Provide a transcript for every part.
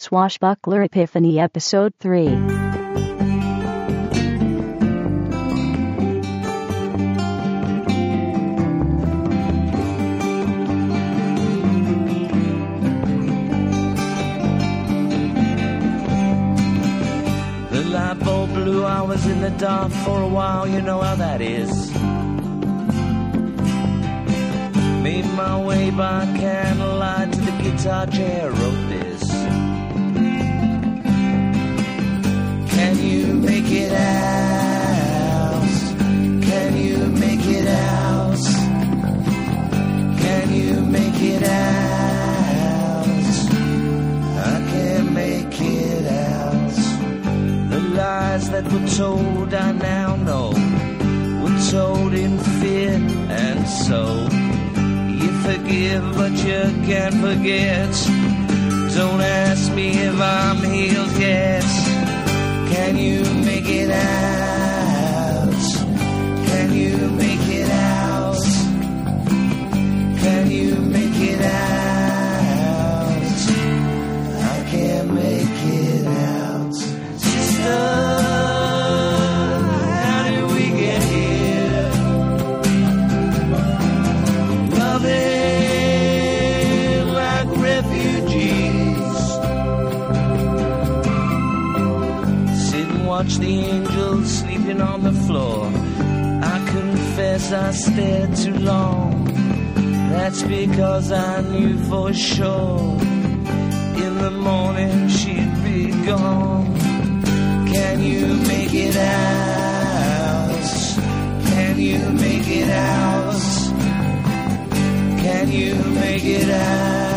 Swashbuckler Epiphany Episode 3. The light bulb blew, I was in the dark for a while, you know how that is. Made my way by candlelight to the guitar chair, make it out? Can you make it out? Can you make it out? I can't make it out. The lies that were told, I now know, were told in fear, and so you forgive, but you can't forget. Don't ask me if I'm healed yet. Can you make it out? Can you watch the angels sleeping on the floor. I confess I stared too long. That's because I knew for sure in the morning she'd be gone. Can you make it out? Can you make it out? Can you make it out?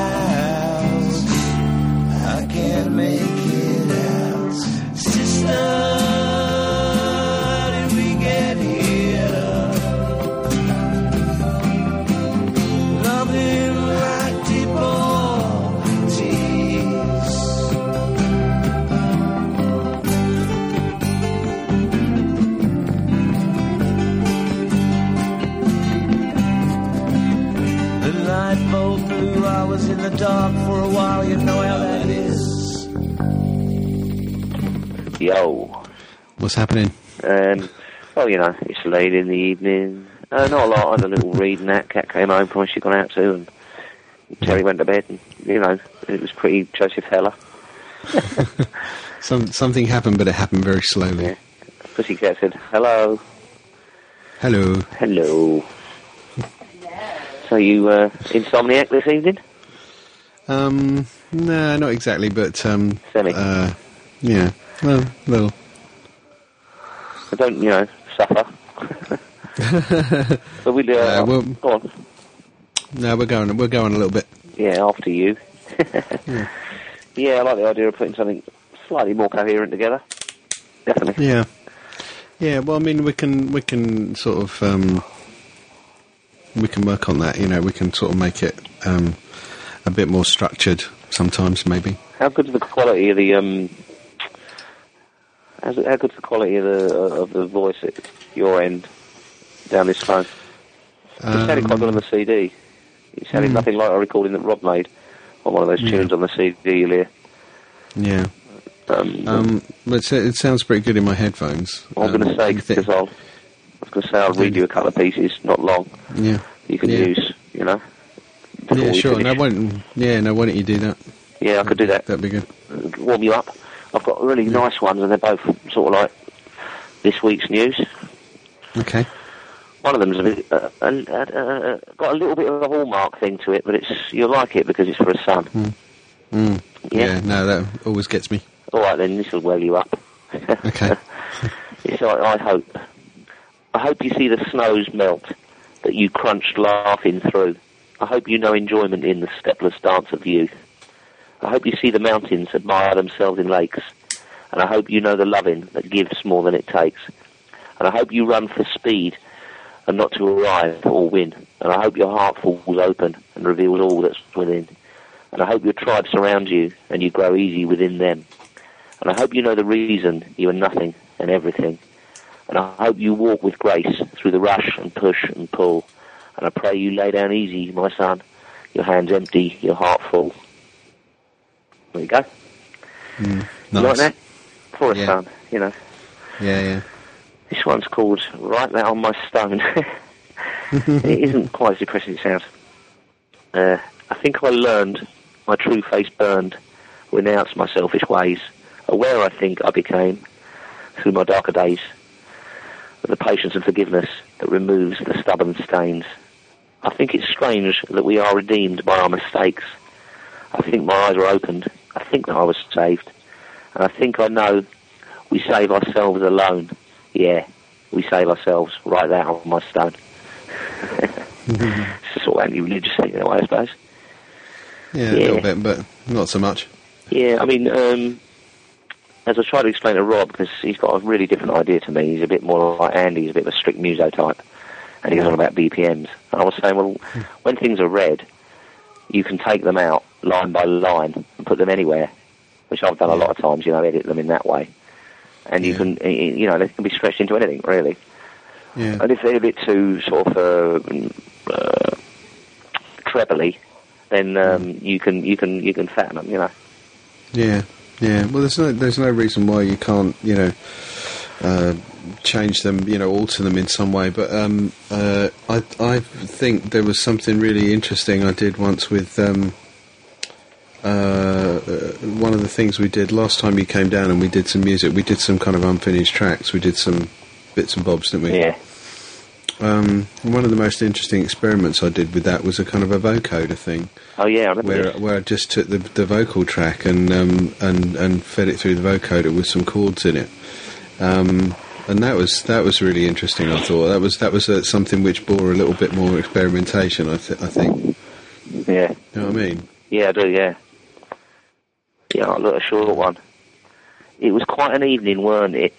What's happening? Um, well, you know, it's late in the evening. Uh, not a lot. I had a little read and that. Cat came home from where she gone out to, and Terry went to bed. And, you know, it was pretty Joseph Heller. Some something happened, but it happened very slowly. Yeah. Pussycat said, hello, Hello. hello. So you uh, insomniac this evening? Um, no, not exactly, but um, Semi. uh, yeah, well, little. I don't, you know, suffer. but we do. Uh, Uh, well- go on. No, we're going. We're going a little bit. Yeah, after you. yeah, I like the idea of putting something slightly more coherent together. Definitely. Yeah, yeah. Well, I mean, we can we can sort of um, we can work on that. You know, we can sort of make it um, a bit more structured sometimes, maybe. How good is the quality of the um? How's how good's the quality of the of the voice at your end down this phone? It sounded quite good on the CD. It sounded hmm. nothing like a recording that Rob made on one of those Yeah. tunes on the CD. You'll. Yeah. Um, Um, but it, it sounds pretty good in my headphones. I was going to Um, say because I'll. I was going to say I'll read you a couple of pieces, not long. yeah. You can Yeah. use, you know. Yeah, sure. finish. No, why don't, yeah, no, why don't you do that? Yeah, I could do that. That'd be good. warm you up. I've got really nice ones, and they're both sort of like this week's news. Okay. One of them's a bit, uh, uh, uh, got a little bit of a hallmark thing to it, but it's you'll like it because it's for a son. Mm. Yeah. Yeah. No, that always gets me. All right, then this will well you up. Okay. it's like I hope. I hope you see the snows melt that you crunched laughing through. I hope you know enjoyment in the stepless dance of youth. I hope you see the mountains admire themselves in lakes. And I hope you know the loving that gives more than it takes. And I hope you run for speed and not to arrive or win. And I hope your heart falls open and reveals all that's within. And I hope your tribe surrounds you and you grow easy within them. And I hope you know the reason you are nothing and everything. And I hope you walk with grace through the rush and push and pull. And I pray you lay down easy, my son. Your hands empty, your heart full. There you go. Mm, You nice. like that? For a Yeah. son, you know. Yeah, yeah. This one's called Write That on My Stone. it isn't quite as depressing as it sounds. Uh, I think I learned my true face burned, renounced my selfish ways. Aware, I think, I became, through my darker days, of the patience and forgiveness that removes the stubborn stains. I think it's strange that we are redeemed by our mistakes. I think my eyes were opened. I think that I was saved. And I think I know we save ourselves alone. Yeah, we save ourselves right there on my stone. it's a sort of anti-religious thing in a way, I suppose. Yeah, a little bit, but not so much. Yeah, I mean, um, as I try to explain to Rob, because he's got a really different idea to me. He's a bit more like Andy. He's a bit of a strict muso type, and he's goes on about BPMs. And I was saying, well, when things are read, you can take them out line by line and put them anywhere, which I've done a lot of times. You know, edit them in that way, and you can, you know, they can be stretched into anything really. Yeah. And if they're a bit too sort of uh, uh, trebly, then um, you can you can you can fatten them. You know. Yeah, yeah. Well, there's no there's no reason why you can't you know uh, change them, you know, alter them in some way. But um, uh, I I think there was something really interesting I did once with. Um, uh, uh, one of the things we did last time you came down and we did some music, we did some kind of unfinished tracks. We did some bits and bobs, didn't we? Yeah. Um, one of the most interesting experiments I did with that was a kind of a vocoder thing Oh yeah, I remember where this. where I just took the the vocal track and um, and and fed it through the vocoder with some chords in it. Um, and that was that was really interesting. I thought that was that was uh, something which bore a little bit more experimentation. I, th- I think. Yeah. You know what I mean? Yeah, I do, yeah. Yeah, I'll look a short one. It was quite an evening, weren't it?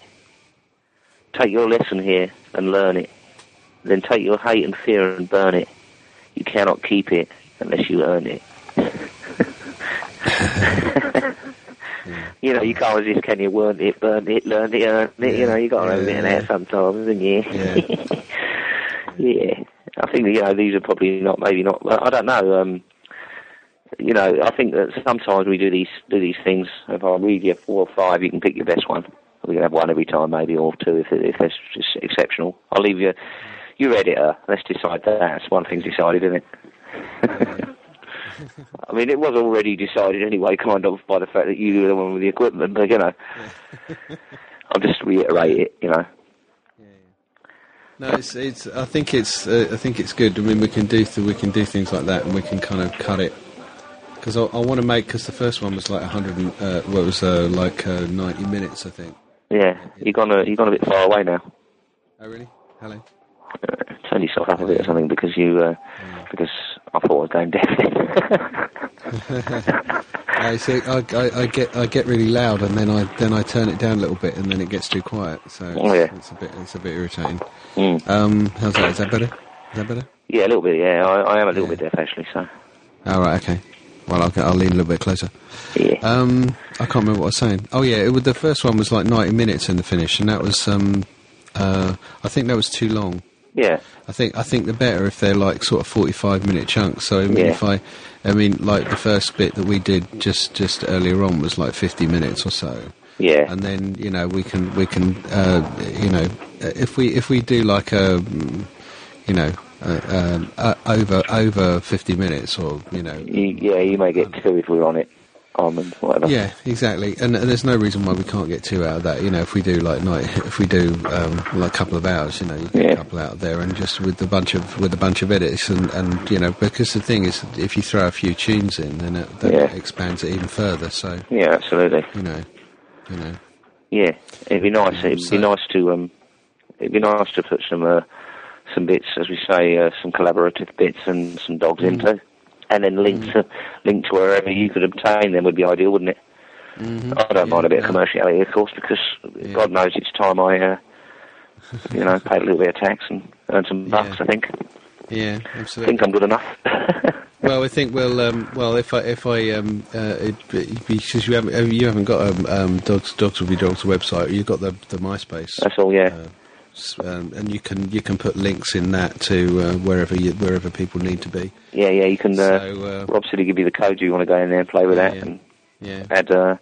Take your lesson here and learn it. Then take your hate and fear and burn it. You cannot keep it unless you earn it. You know, you can't resist, can you? Weren't it, burnt it, learned it, earned it. You know, you got to have a bit of Yeah. that sometimes, haven't you? Yeah. yeah. I think you know these are probably not, maybe not. I don't know. Um, you know, I think that sometimes we do these do these things. If I read you four or five, you can pick your best one. We can have one every time, maybe, or two if if that's just exceptional. I'll leave you your editor. Let's decide that. That's one thing's decided, isn't it? I mean, it was already decided anyway, kind of, by the fact that you were the one with the equipment. But you know, I'll just reiterate it. You know, No, it's it's. I think it's uh, I think it's good. I mean, we can do th- we can do things like that, and we can kind of cut it. Because I, I want to make because the first one was like 100 and uh, well, was uh, like uh, 90 minutes, I think. yeah, you've gone a, you've gone a bit far away now. Oh really? Hello. uh, turn yourself up a bit or something because you uh, because I thought I was going deaf. I see. I, I, I get I get really loud, and then I then I turn it down a little bit, and then it gets too quiet. So it's, Oh, yeah. it's a bit it's a bit irritating. mm. Um, how's that? Is that better? Is that better? Yeah, a little bit. Yeah, I, I am a little Yeah. bit deaf actually. So All right. Okay. Well, I'll, I'll lean a little bit closer. yeah, Um, I can't remember what I was saying. Oh yeah, it was, the first one was like 90 minutes in the finish, and that was um, uh, I think that was too long. yeah, I think I think the better if they're like sort of 45 minute chunks. So I mean, Yeah. if I, I mean, like the first bit that we did just just earlier on was like 50 minutes or so. yeah, and then you know we can we can uh, you know if we if we do like a mm, you know uh, um, uh, over over 50 minutes or you know yeah. You may get two if we're on it, almond, whatever. yeah exactly and, and there's no reason why we can't get two out of that you know if we do like night if we do um, like a couple of hours you know you get Yeah. a couple out there and just with a bunch of with a bunch of edits and and you know because the thing is if you throw a few tunes in then it, then Yeah. expands it even further so yeah, absolutely. you know you know Yeah, it'd be nice. It'd So- be nice to um, it'd be nice to put some uh, some bits, as we say, uh, some collaborative bits and some dogs Mm. into, and then link to link to wherever you could obtain them would be ideal, wouldn't it? Mhm. I don't mind a bit of Yeah. commerciality, of course, because Yeah. God knows it's time I, uh, you know, paid a little bit of tax and earned some bucks. Yeah. I think. yeah absolutely. I think I'm good enough. Well, I think well, um, well, if I if I um, uh, it, it- because you haven't you haven't got um, um, dogs dogs will be dogs website. You've got the the MySpace, That's all. Yeah. uh, um, and you can you can put links in that to uh, wherever you, wherever people need to be. yeah, yeah. You can. Uh, so uh, Rob give you the code. Do you want to go in there and play with Yeah, that yeah. and yeah, add uh,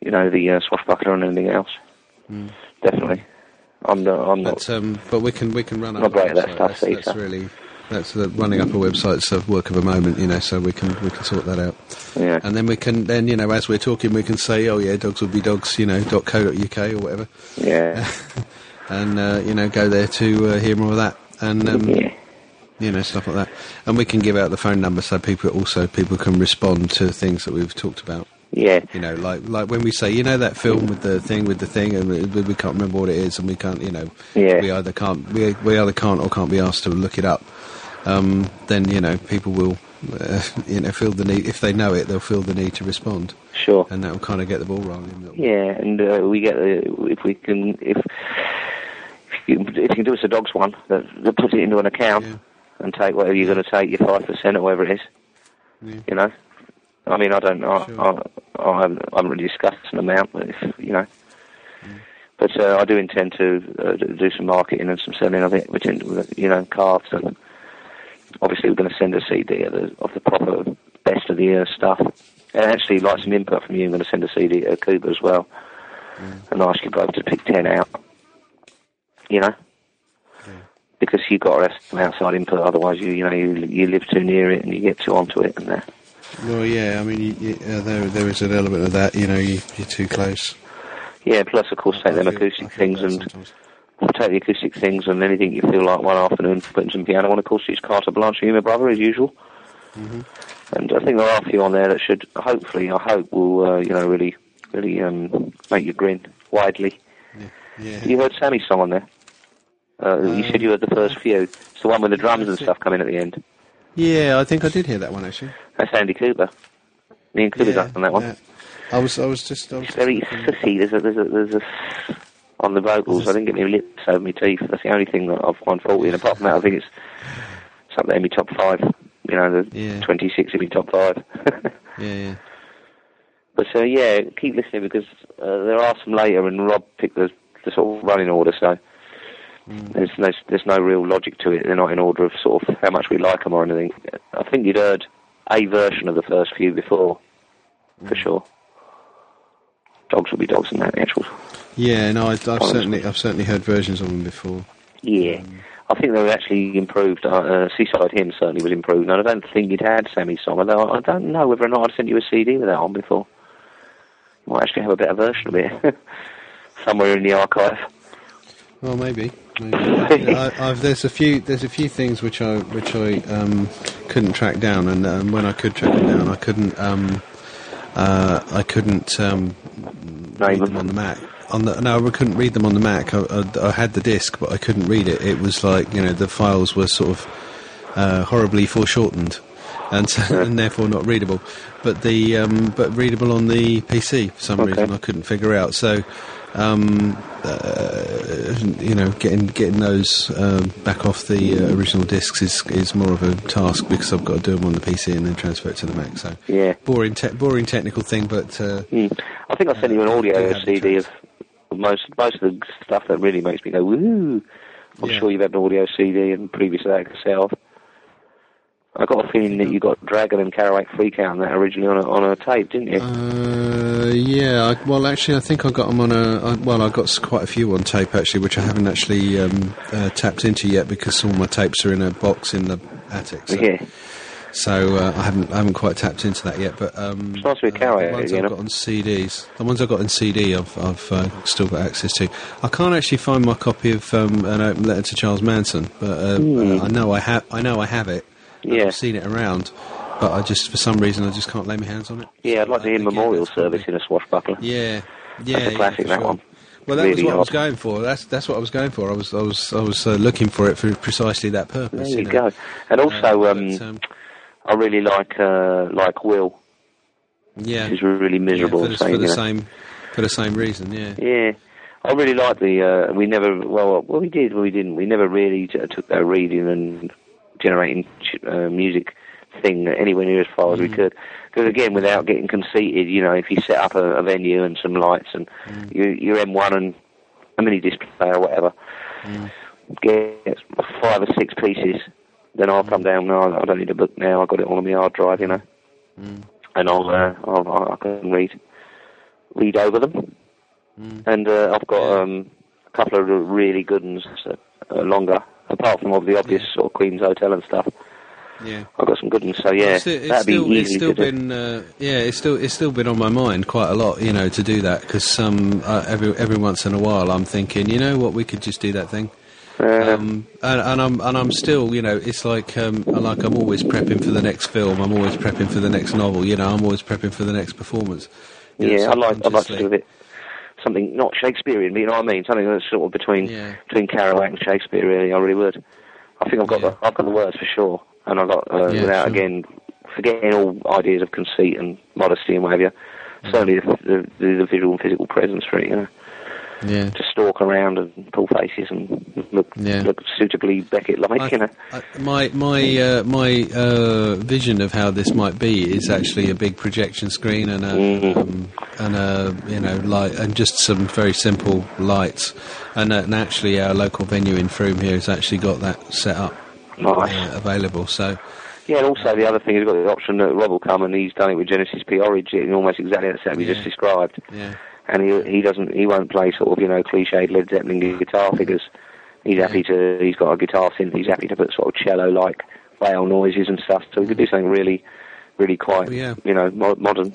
you know, the uh, swashbuckler and anything else. Definitely. I'm not. I'm not. But um, but we can we can run up. Not a great at that stuff, That's, see, that's so. really that's the running up a website's a work of a moment, you know. So we can we can sort that out. Yeah. And then we can then you know as we're talking we can say oh yeah dogs will be dogs you know dot co dot uk or whatever yeah. and uh, you know go there to uh, hear more of that and um, yeah. you know stuff like that and we can give out the phone number so people also people can respond to things that we've talked about Yeah. you know like like when we say you know that film with the thing with the thing and we, we can't remember what it is and we can't you know Yeah. we either can't we, we either can't or can't be asked to look it up um, then you know people will uh, you know feel the need if they know it they'll feel the need to respond Sure. and that will kind of get the ball rolling a little bit. Yeah, and uh, we get the if we can if you, if you can do us a dogs one that, that puts it into an account Yeah. and take whatever you're going to take your five percent or whatever it is. Yeah. You know, I mean, I don't, I, Sure. I, I, haven't, I haven't really discussed an amount, but if you know. But uh, I do intend to uh, do some marketing and some selling of it, which you know, calves and obviously we're going to send a CD of the, of the proper best of the year stuff. And actually, like some input from you, I'm going to send a CD to Cuba as well, and ask you both to pick ten out. You know, because you've got to have some outside input. Otherwise, you you know you you live too near it and you get too onto it, and uh, Well, yeah, I mean, you, you, uh, there there is an element of that. You know, you, you're too close. yeah. Plus, of course, take them acoustic things and sometimes. take the acoustic things and anything you feel like one afternoon, putting some piano on. Of course, it's Carter Blanche, my brother, as usual. Mm-hmm. And I think there are a few on there that should, hopefully, I hope, will uh, you know really, really um, make you grin widely. yeah. You heard Sammy's song on there. Uh, you said you heard the first few. It's the one with the drums and stuff coming at the end. yeah, I think I did hear that one actually. That's Andy Cooper. Me and Cooper's yeah, up on that one. yeah. I was I was just I was It's very sussy. There's a there's a there's a on the vocals. I didn't get any lips over my teeth. That's the only thing that I've found faulty. And apart from that, I think it's something in my top five. You know, the Yeah. 26 in my top five. yeah, yeah. but uh, yeah, keep listening because uh, there are some later, and Rob picked the, the sort of running order. So Mm. there's no there's no real logic to it. They're not in order of sort of how much we like them or anything. I think you'd heard a version of the first few before, for Mm. sure. Dogs will be dogs and that actual Yeah, no, I, I've Honestly. certainly I've certainly heard versions of them before. Yeah. I think they were actually improved. Uh, uh, Seaside Hymn certainly was improved. And I don't think you'd had Sammy's song. Although I don't know whether or not I'd sent you a CD with that on before. Might actually have a better version of it. Somewhere in the archive. Well, maybe. I, I've, there's a few there's a few things which I which I um, couldn't track down, and um, when I could track them down, I couldn't um, uh, I couldn't um, read them them. on the Mac. On the, no, I couldn't read them on the Mac. I, I, I had the disc, but I couldn't read it. It was like you know the files were sort of uh, horribly foreshortened, and so, and therefore not readable. But the um, but readable on the PC for some Okay. reason I couldn't figure out. So um, uh, you know, getting getting those um, back off the uh, original discs is is more of a task because I've got to do them on the PC and then transfer it to the Mac. So Yeah. boring, te- boring technical thing, but uh, Hmm. I think I sent you an Uh, audio you had the CD of most most of the stuff that really makes me go woo. I'm Yeah. sure you've had an audio CD and previous to that yourself. I got a feeling that you got Dragon and Kerouac Freak Out and that originally on a, on a tape, didn't you? Uh, yeah, I, well, actually, I think I got them on a. I, well, I got quite a few on tape actually, which I haven't actually um, uh, tapped into yet because all my tapes are in a box in the attic. So, yeah. so uh, I haven't I haven't quite tapped into that yet. But um, It's nice to be uh, the ones I've huh? got on CDs, the ones I've got on CD, I've I've uh, still got access to. I can't actually find my copy of um, an open letter to Charles Manson, but uh, I know I have I know I have it. Yeah. I've seen it around. But I just, for some reason, I just can't lay my hands on it. Yeah, I'd like to hear memorial service in a swashbuckler. yeah, yeah, That's a classic, for that sure. one. Well, that Really was what I was going for. That's that's what I was going for. I was I was I was uh, looking for it for precisely that purpose. There you know. go. And also, Uh, um, but, um, I really like uh, like Will, yeah, who's really yeah, miserable. for, the, saying, for the same for the same reason. Yeah, Yeah, I really like the. Uh, we never. Well, well, we did. Well, we didn't. We never really took that reading and generating uh, music thing anywhere near as far as we could. Because again, without getting conceited, you know, if you set up a, a venue and some lights and you, you're M1 and a mini display or whatever, get five or six pieces, then I'll come down. No, I don't need a book now. I've got it all on my hard drive, you know, and I'll, uh, I'll I can read read over them. And uh, I've got um, a couple of really good ones, uh, longer, apart from all the obvious sort of Queen's Hotel and stuff. Yeah. I've got some good ones, so yeah, it's still, it's that'd be still, it's still been uh, yeah it's still it's still been on my mind quite a lot you know to do that because um, uh, every every once in a while I'm thinking you know what? We could just do that thing. Um, and, and I'm and I'm still you know it's like um, like I'm always prepping for the next film. I'm always prepping for the next novel you know I'm always prepping for the next performance. You know, yeah, I'd like, I'd like to do a bit something not Shakespearean, but you know what I mean, something that's sort of between Yeah. between Kerouac and Shakespeare. Really, I really would. I think I've got Yeah. the I've got the words for sure, and I've got uh, Yeah, without sure. again forgetting all ideas of conceit and modesty and what have you. Mm. Certainly the, the, the, the visual and physical presence for it, you know, yeah to stalk around and pull faces and look Yeah. look suitably Beckett-like, I- you know. I- my my uh, my uh, vision of how this might be is actually a big projection screen and a Mhm. um, and a you know light and just some very simple lights and, uh, and actually our local venue in Frome here has actually got that set up Nice. uh, available. So Yeah, and also the other thing, he's got the option that Rob will come and he's done it with Genesis P-Orridge, almost exactly the you Yeah. just described. yeah and he he doesn't he won't play sort of you know cliched Led Zeppelin guitar figures. He's happy to he's got a guitar synth. He's happy to put sort of cello like whale noises and stuff. So we could do something really, really quite yeah. you know mo- modern.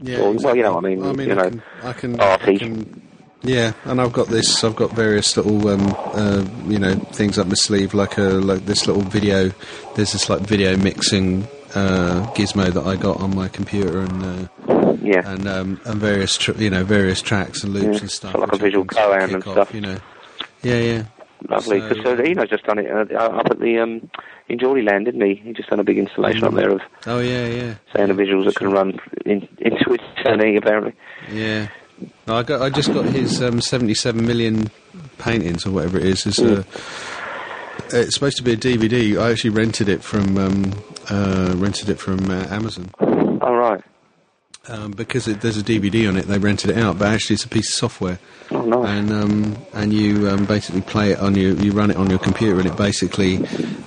yeah. Well, well, you know what I mean, I mean, you I know, can, I can, arty. I can- yeah, and I've got this. I've got various little, um, uh, you know, things up my sleeve, like a like this little video. There's this like video mixing uh, gizmo that I got on my computer, and uh, Yeah, and um, and various, tr- you know, various tracks and loops Yeah, and stuff. like a visual can sort of koan and kick stuff. you know. Yeah, yeah. lovely. so, Because uh, Eno's just done it uh, up at the um, in Geordie Land, didn't he? He just done a big installation up there of Oh yeah, yeah. saying the visuals that can run in, into eternity, apparently. Yeah. No, I got. I just got his um, 77 million paintings or whatever it is. It's, Mm. a, it's supposed to be a DVD. I actually rented it from um, uh, rented it from uh, Amazon All right. Um, because it, there's a DVD on it. They rented it out, but actually it's a piece of software, Oh, nice. and um, and you um, basically play it on your you run it on your computer, and it basically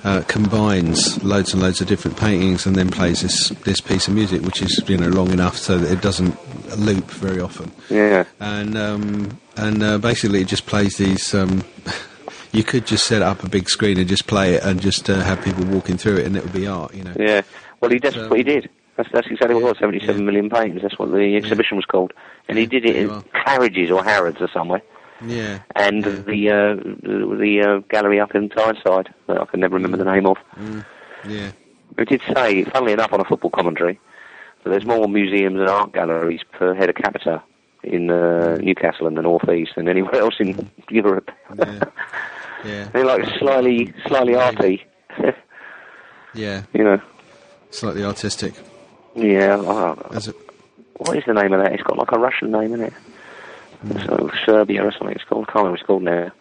uh, combines loads and loads of different paintings, and then plays this this piece of music, which is you know long enough so that it doesn't loop very often yeah. and um, and uh, basically it just plays these. Um, you could just set up a big screen and just play it, and just uh, have people walking through it, and it would be art, you know. Yeah. Well, he that's So- what he did. That's, that's exactly what it was. Yeah, Seventy-seven yeah. million paintings. That's what the exhibition was called. And he did it in well. Claridge's or Harrods or somewhere. Yeah. And Yeah. the uh, the, uh, gallery up in Tyneside that I can never remember the name of. Mm, yeah. It did say, funnily enough, on a football commentary, that there's more museums and art galleries per head of capita in uh, Newcastle and the North East than anywhere else in Europe. Yeah. Yeah. They're like slightly, slightly arty, Yeah. you know. Slightly artistic. Yeah. Uh, As it, what is the name of that? It's got like a Russian name in it. Hmm. So Serbia or something. It's called. I can't remember what it's called now.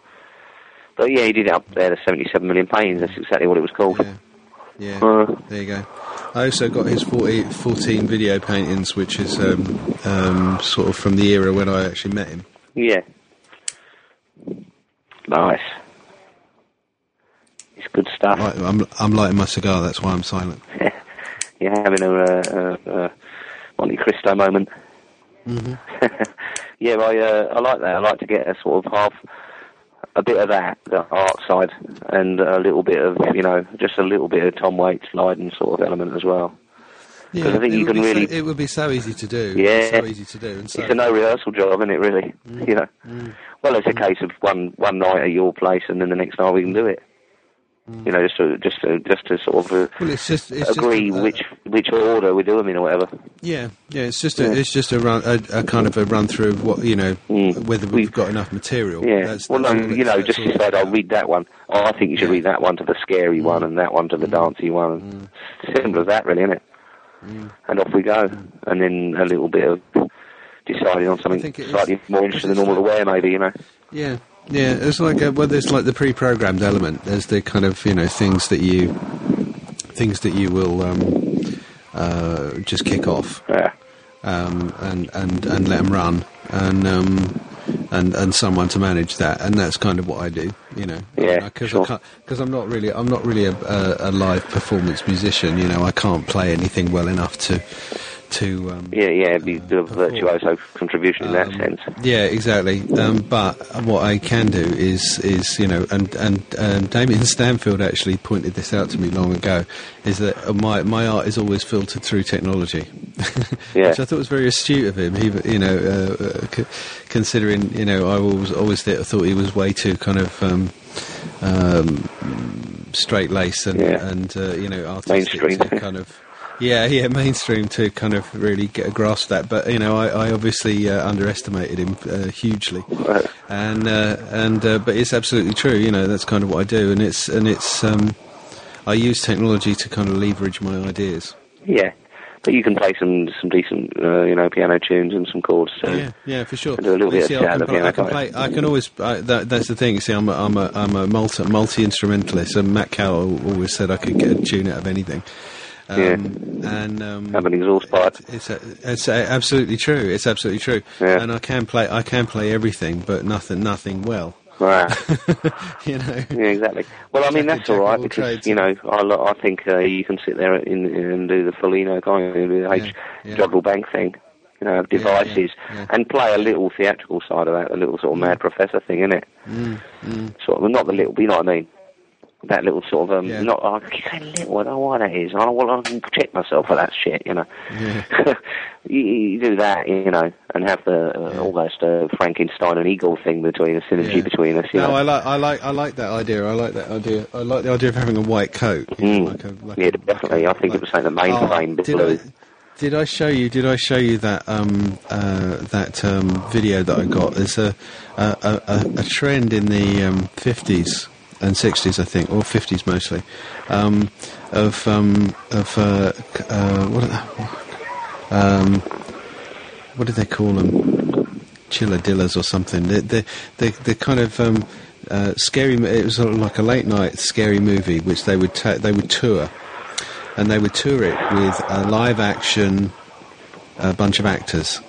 But yeah, he did it up there. The 77 million paintings. That's exactly what it was called. yeah. Yeah. Uh, There you go. I also got his 40, 14 video paintings, which is um, um, sort of from the era when I actually met him. yeah. Nice. It's good stuff. I'm, I'm lighting my cigar, that's why I'm silent. You're having a, uh, uh, uh, Monte Cristo moment. Mm-hmm. yeah, I uh, I like that. I like to get a sort of half a bit of that, the art side, and a little bit of you know, just a little bit of Tom Waits Leiden sort of element as well. Yeah, I think it you would can be really- So, it would be so easy to do. Yeah. So easy to do. And so, It's a no rehearsal job, isn't it? Really, Mm. you know. Well, it's a case of one one night at your place, and then the next night we can do it. Mm. You know, just to just to just to sort of uh, Well, it's just it's agree just a, uh, which which order we do them in or whatever. Yeah, yeah. It's just a Yeah. it's just a run a, a kind of a run through of what you know Mm. whether We- we've got enough material. Yeah. That's, well, that's no, you know, just decide I'll read that one. Oh, I think you should Yeah. read that one to the scary mm. one, and that one to the dancey one. Simple as that, really, isn't it? And off we go. And then a little bit of deciding on something it is- slightly more interesting than normal to wear, maybe, you know. Yeah, yeah. It's like a, well, there's like the pre-programmed element. There's the kind of you know things that you things that you will um, uh, just kick off Yeah. um, and and and let them run and. Um, and and someone to manage that, and that's kind of what I do, you know. Yeah, because sure. because I'm not really I'm not really a, a, a live performance musician, you know. I can't play anything well enough to to um, Yeah, yeah, it'd be a bit a virtuoso contribution in that Um, sense. Yeah, exactly. Um, but what I can do is, is you know, and and um, Damien Stanfield actually pointed this out to me long ago, is that uh, my my art is always filtered through technology, Yeah. which I thought was very astute of him. He, you know, uh, uh, c- considering you know, I always always th- thought he was way too kind of. Um, um, straight lace and Yeah. and uh, you know artistic kind of yeah yeah mainstream to kind of really get a grasp of that but you know I, I obviously uh, underestimated him uh, hugely Right. and uh, and uh, but it's absolutely true you know that's kind of what I do and it's and it's um, I use technology to kind of leverage my ideas Yeah, but you can play some some decent, uh, you know, piano tunes and some chords. So. Yeah, yeah, for sure. Do a little bit see, of I can, play, I can piano, play. I can always. I, that, that's the thing. See, I'm a, I'm a, I'm a multi multi instrumentalist, and Matt Cowell always said I could get a tune out of anything. Um, Yeah. And um, Have an exhaust pipe. It's a, it's a, absolutely true. It's absolutely true. Yeah. And I can play. I can play everything, but nothing. Nothing well. Right. you know. Yeah, exactly. Well, I mean that's all right all of right all because trades. you know I, I think uh, you can sit there in, and do the Folino kind of the H yeah. juggle bank thing, you know, have Yeah, yeah, devices yeah. and play a little theatrical side of that, a little sort of mad professor thing, innit? Mm, mm. Sort of, not the little, but you know what I mean. That little sort of um, Yeah. not I keep saying little. I don't know why that is. I don't I can protect myself for that shit, you know. Yeah. you, you do that, you know, and have the uh, Yeah. almost uh, Frankenstein and Igor thing between a synergy between us. You No, know? I like, I like, I like that idea. I like that idea. I like the idea of having a white coat. Mm. like a- like yeah, a- definitely. I think like- it was something that mainframe Oh. I, did I show you? Did I show you that um, uh, that um, video that I got? There's a a, a, a- a trend in the um, 50s and 60s, I think, or 50s mostly, um, of um, of uh, uh, what are- um, what did they call them? Chilladillas or something. They they they the kind of um, uh, scary. It was sort of like a late night scary movie, which they would ta- they would tour and they would tour it with a live action a bunch of actors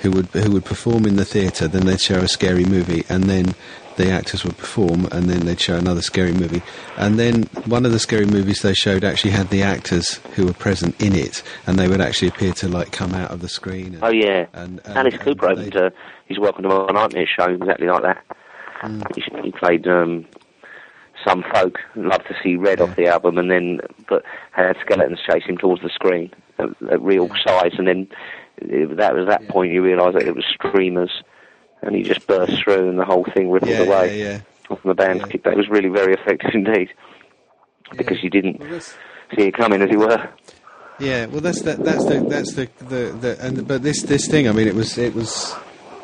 who would who would perform in the theatre. Then they'd show a scary movie, and then the actors would perform, and then they'd show another scary movie. And then one of the scary movies they showed actually had the actors who were present in it, and they would actually appear to like come out of the screen. And, Oh yeah, and, and- Alice and Cooper opened uh, his Welcome to My Nightmare show exactly like that. Mm. He, he played um, some folk, love to see red Yeah. off the album, and then but had skeletons chase him towards the screen at, at real size, and then it, that was that Yeah. point you realise that it was streamers, and he just burst through, and the whole thing rippled yeah, away. yeah, yeah. From the band's Yeah. That was really very effective indeed, because you didn't Well, see it coming, as it were. Yeah, well, that's the, that's the that's the, the, the and but this this thing. I mean, it was it was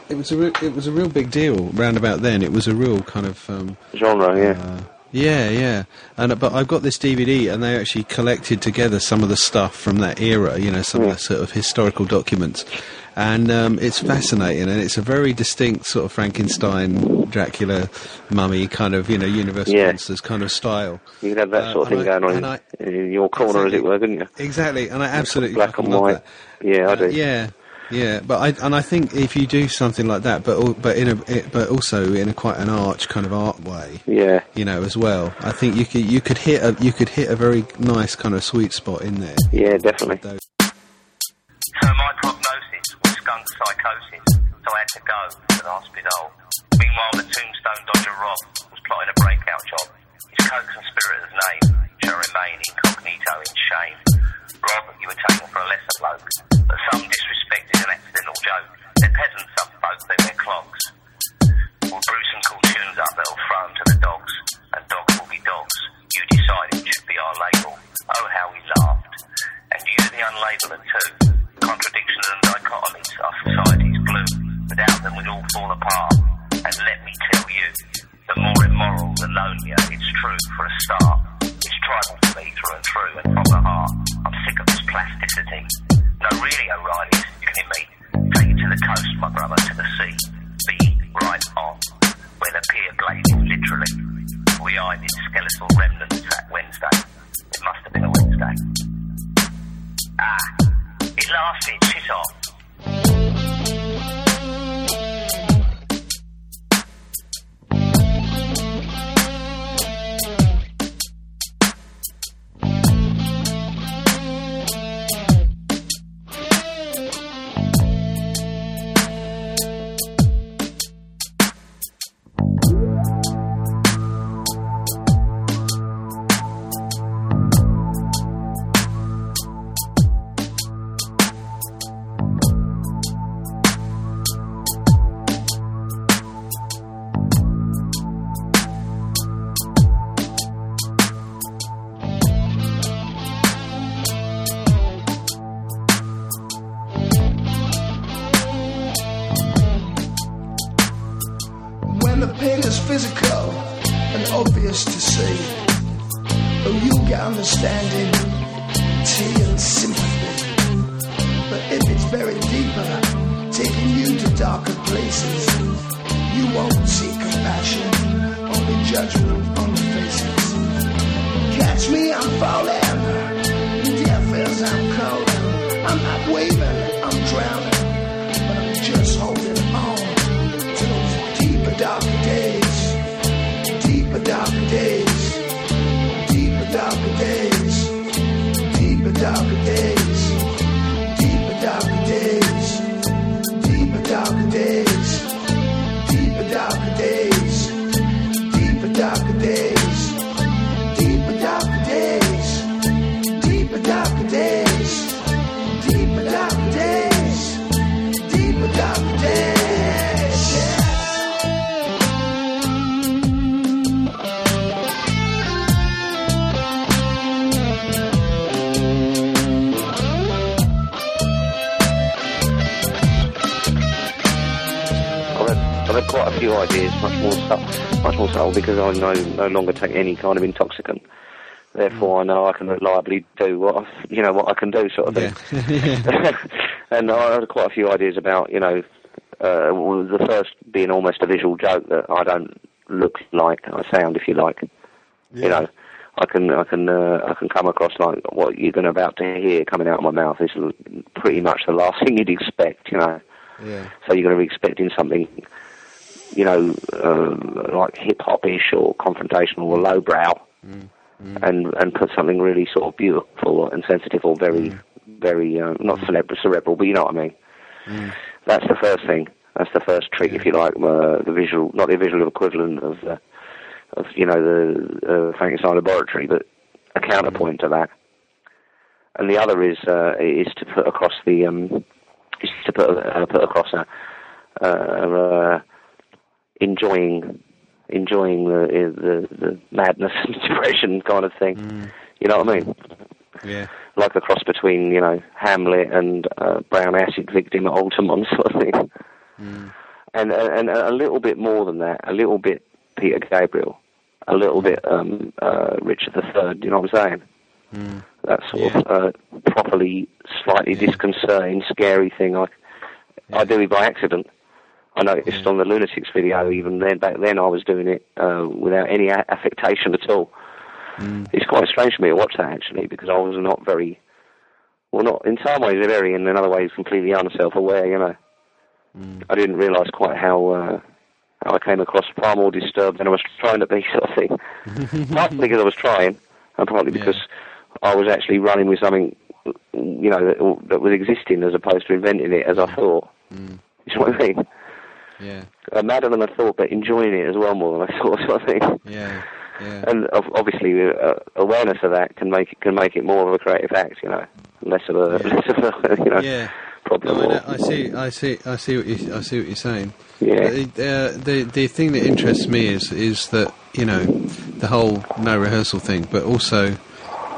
it was a re- it was a real big deal round about then. It was a real kind of um, Genre, yeah. uh, yeah, yeah. And but I've got this DVD, and they actually collected together some of the stuff from that era. You know, some of the sort of historical documents, and um, it's fascinating, and it's a very distinct sort of Frankenstein, Dracula, mummy kind of you know Universal Yeah. monsters kind of style. You could have that Uh, sort of thing I- going on I- in, your corner, as it were, couldn't you? Exactly, and I absolutely black and white. that. Yeah, I do. yeah, yeah, but I and I think if you do something like that, but al- but in a but also in a quite an arch kind of art way, Yeah. you know, as well. I think you could you could hit a you could hit a very nice kind of sweet spot in there. Yeah, definitely. Those- So my prognosis was skunk psychosis, so I had to go to the hospital. Meanwhile, the tombstone dodger Rob was plotting a breakout job. His co-conspirator's name shall remain incognito in shame. Rob, you were taken for a lesser bloke, but some disrespected an accidental joke. They're peasants, some folk, they wear clogs. We'll brew some cool tunes up that'll throw 'em to the dogs, and dogs will be dogs. You decide it should be our label. Oh, how we laughed. And you, the unlabeler too. Contradictions and dichotomies are society's glue. Without them, we'd all fall apart. And let me tell you, the more immoral, the lonelier. It's true for a start. It's tribal to me through and through and from the heart. I'm sick of this plasticity. No, really, O'Reilly's, you can hear me. Take it to the coast, my brother, to the sea. Be right on, where the pier blazes literally. We eyed its skeletal remnants that Wednesday. It must have been a Wednesday. Ah, it lasted, shit off. Few ideas, much more subtle, much more subtle, because I no no longer take any kind of intoxicant. Therefore, I know I can reliably do what I, you know what I can do, sort of thing. and I had quite a few ideas about you know uh, the first being almost a visual joke that I don't look like I sound, if you like. You know, I can I can uh, I can come across like what you're going about to hear coming out of my mouth is pretty much the last thing you'd expect. You know. Yeah. So you're going to be expecting something, you know, uh, like hip hop-ish or confrontational or lowbrow, and and put something really sort of beautiful and sensitive or very, very uh, not cerebral, cerebral, but you know what I mean. That's the first thing. That's the first trick, if you like, uh, the visual, not the visual equivalent of, uh, of you know, the uh, Frankenstein laboratory, but a counterpoint to that. And the other is uh, is to put across the um, is to put uh, put across a uh, uh, enjoying enjoying the, the the madness and depression kind of thing. You know what I mean? Yeah. Like the cross between you know Hamlet and uh, Brown Acid Victim at Altamont sort of thing. And, and and a little bit more than that, a little bit Peter Gabriel, a little bit um, uh, Richard III. You know what I'm saying? That sort of uh, properly, slightly disconcerting, scary thing. I I do it by accident. I noticed on the Lunatics video, even then, back then, I was doing it uh, without any a- affectation at all. It's quite strange for me to watch that actually, because I was not very, well, not in some ways very, and in other ways completely unself-aware. You know, I didn't realise quite how uh, how I came across far more disturbed than I was trying to be, sort of thing. partly because I was trying, and partly because I was actually running with something, you know, that, that was existing as opposed to inventing it as I thought. You know what I mean? Yeah. Uh, madder than I thought, but enjoying it as well more than I thought, sort of thing. Yeah. Yeah. And obviously, uh, awareness of that can make it can make it more of a creative act, you know, less of a less of a you know yeah. problem. No, I, I see. I see. I see what you. I see what you're saying. Yeah. The, uh, the the thing that interests me is is that you know the whole no rehearsal thing, but also,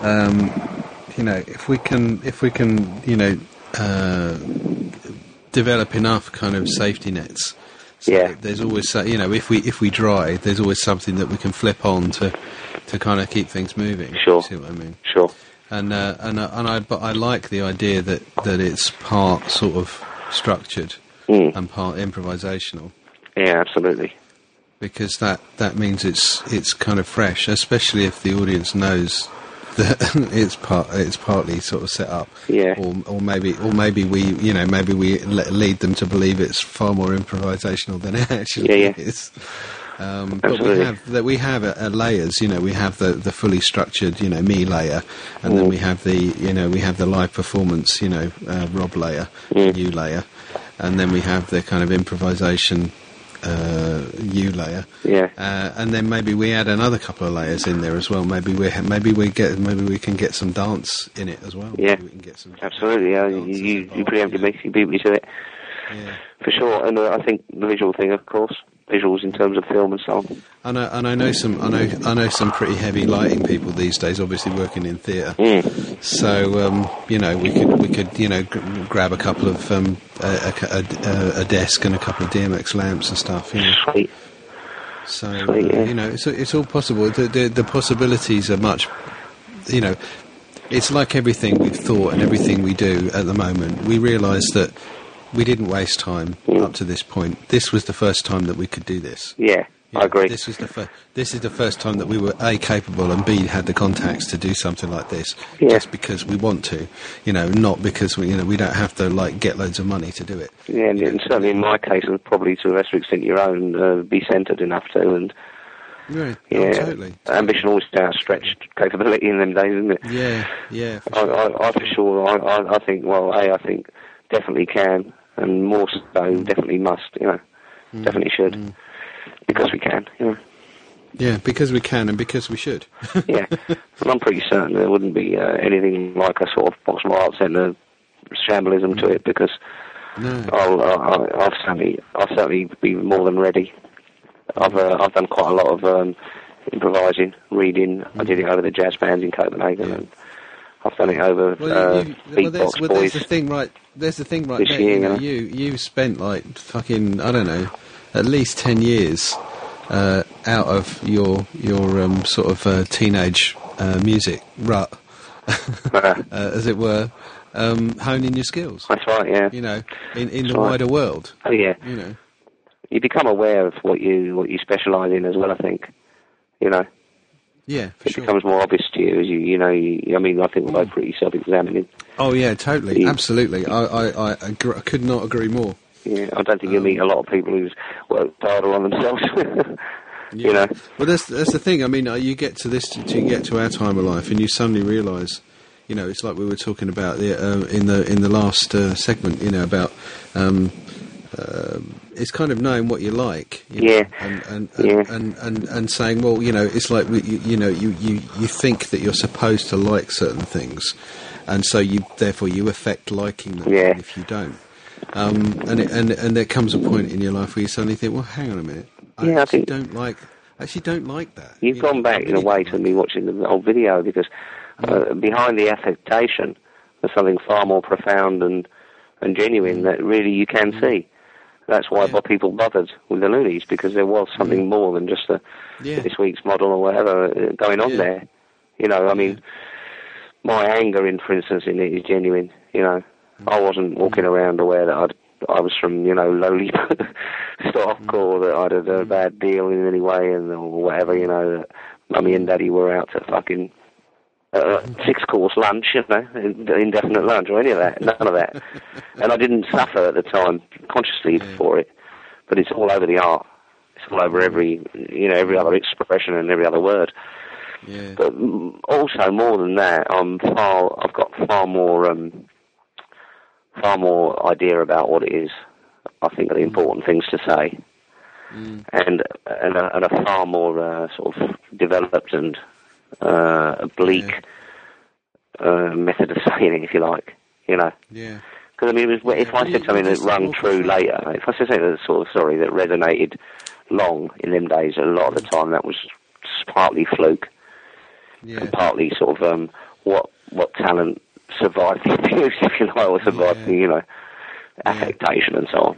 um, you know, if we can if we can you know uh, develop enough kind of safety nets. So Yeah. There's always you know if we if we dry, there's always something that we can flip on to to kind of keep things moving. Sure. See what I mean? Sure. and uh, and uh, and I but I like the idea that that it's part sort of structured Mm. and part improvisational Yeah, absolutely. because that that means it's it's kind of fresh, especially if the audience knows that it's part it's partly sort of set up. Yeah. Or or maybe or maybe we you know maybe we le- lead them to believe it's far more improvisational than it actually Yeah, yeah. is. Um, but we have that we have uh, uh, layers. You know, we have the, the fully structured, you know, me layer, and then Mm. we have the you know we have the live performance, you know, uh, Rob layer, Mm. you layer, and then we have the kind of improvisation uh, you layer. Yeah. Uh, and then maybe we add another couple of layers in there as well. Maybe we ha- maybe we get maybe we can get some dance in it as well. Yeah. Maybe we can get some Absolutely. Yeah, you, you, you involved, yeah. You beat me to it Yeah. for sure. And uh, I think the visual thing, of course, visuals in terms of film and so on. I and I know some, I know, I know some pretty heavy lighting people these days. Obviously, working in theatre, Mm. so um, you know, we could, we could, you know, g- grab a couple of um, a, a, a, a desk and a couple of DMX lamps and stuff. You know, Sweet. So uh, Sweet, yeah. you know, it's it's all possible. The, the the possibilities are much. You know, it's like everything we've thought and everything we do at the moment. We realise that we didn't waste time Mm. up to this point. This was the first time that we could do this. Yeah, Yeah, I agree. This was the fir- this is the first time that we were a capable and b had the contacts to do something like this, Yeah. just because we want to, you know, not because we you know we don't have to like get loads of money to do it. Yeah, and, and certainly in my case, and probably to a lesser extent your own, uh, be centred enough to, and Right. yeah, Oh, totally. ambition always outstretched capability in them days, isn't it? Yeah, yeah. I, sure. I, I for sure, I, I, I think, well, A, I think definitely can, and more so, definitely must, you know, Mm. definitely should, because we can, you know. Yeah, because we can and because we should. Yeah, and I'm pretty certain there wouldn't be uh, anything like a sort of Boxmore Arts Centre shamblism to it, because no. I'll, I'll, I'll certainly, I'll certainly be more than ready. I've, uh, I've done quite a lot of um, improvising, reading. I did it over the jazz bands in Copenhagen, Yeah. and I've done it over Well, uh, you, well, there's, well, there's the thing, right? There's the thing, right there. year, you, know, you you spent like fucking I don't know, at least ten years uh, out of your your um, sort of uh, teenage uh, music rut, uh, as it were, um, honing your skills. That's right, yeah. You know, in in the right. wider world. Oh yeah, You know. you become aware of what you what you specialise in as well. I think, you know, Yeah, for it sure. becomes more obvious to you as you you know. You, I mean, I think we're both pretty self-examining. Oh yeah, totally, Yeah. absolutely. I I, I, agr- I could not agree more. Yeah, I don't think Um, you'll meet a lot of people who's worked harder on themselves. You know, Well, that's that's the thing. I mean, uh, you get to this, you get to our time of life, and you suddenly realise, you know, it's like we were talking about the, uh, in the in the last uh, segment, you know, about um, uh, it's kind of knowing what you like, you know, Yeah. and and and, Yeah. and, and and saying, well, you know, it's like you, you know, you, you you think that you're supposed to like certain things, and so you therefore you affect liking them Yeah. if you don't. Um, and, it, and and there comes a point in your life where you suddenly think, well, hang on a minute, I Yeah, I actually think- don't like. Actually, don't like that. You've You know, gone back in a way to me watching the old video because uh, behind the affectation there's something far more profound and and genuine that really you can see. That's why Mm. Yeah. people bothered with the Loonies because there was something more than just a Yeah. this week's model or whatever uh, going on Yeah. there. You know, I mean, my anger in, for instance, in it is genuine. You know, Mm. I wasn't walking around aware that I'd, I was from, you know, lowly stock Mm. or that I'd had a bad deal in any way and or whatever. You know, that mummy and daddy were out to fucking uh, six course lunch, you know, indefinite lunch or any of that. None of that. and I didn't suffer at the time consciously for it, but it's all over the art. It's all over every, you know, every other expression and every other word. Yeah. But mm, also more than that, I'm far. I've got far more, um, far more idea about what it is. I think are the important things to say, Mm. and and a, and a far more uh, sort of developed and uh, oblique uh, method of saying it, if you like. You know, Yeah. because I mean, it was, if Yeah, I said something that rung true later, if I said something that sort of sorry that resonated long in them days, a lot of the time that was partly fluke Yeah. and partly sort of um, what what talent survived the abuse, if you like, or survived Yeah. the you know Yeah. affectation and so on.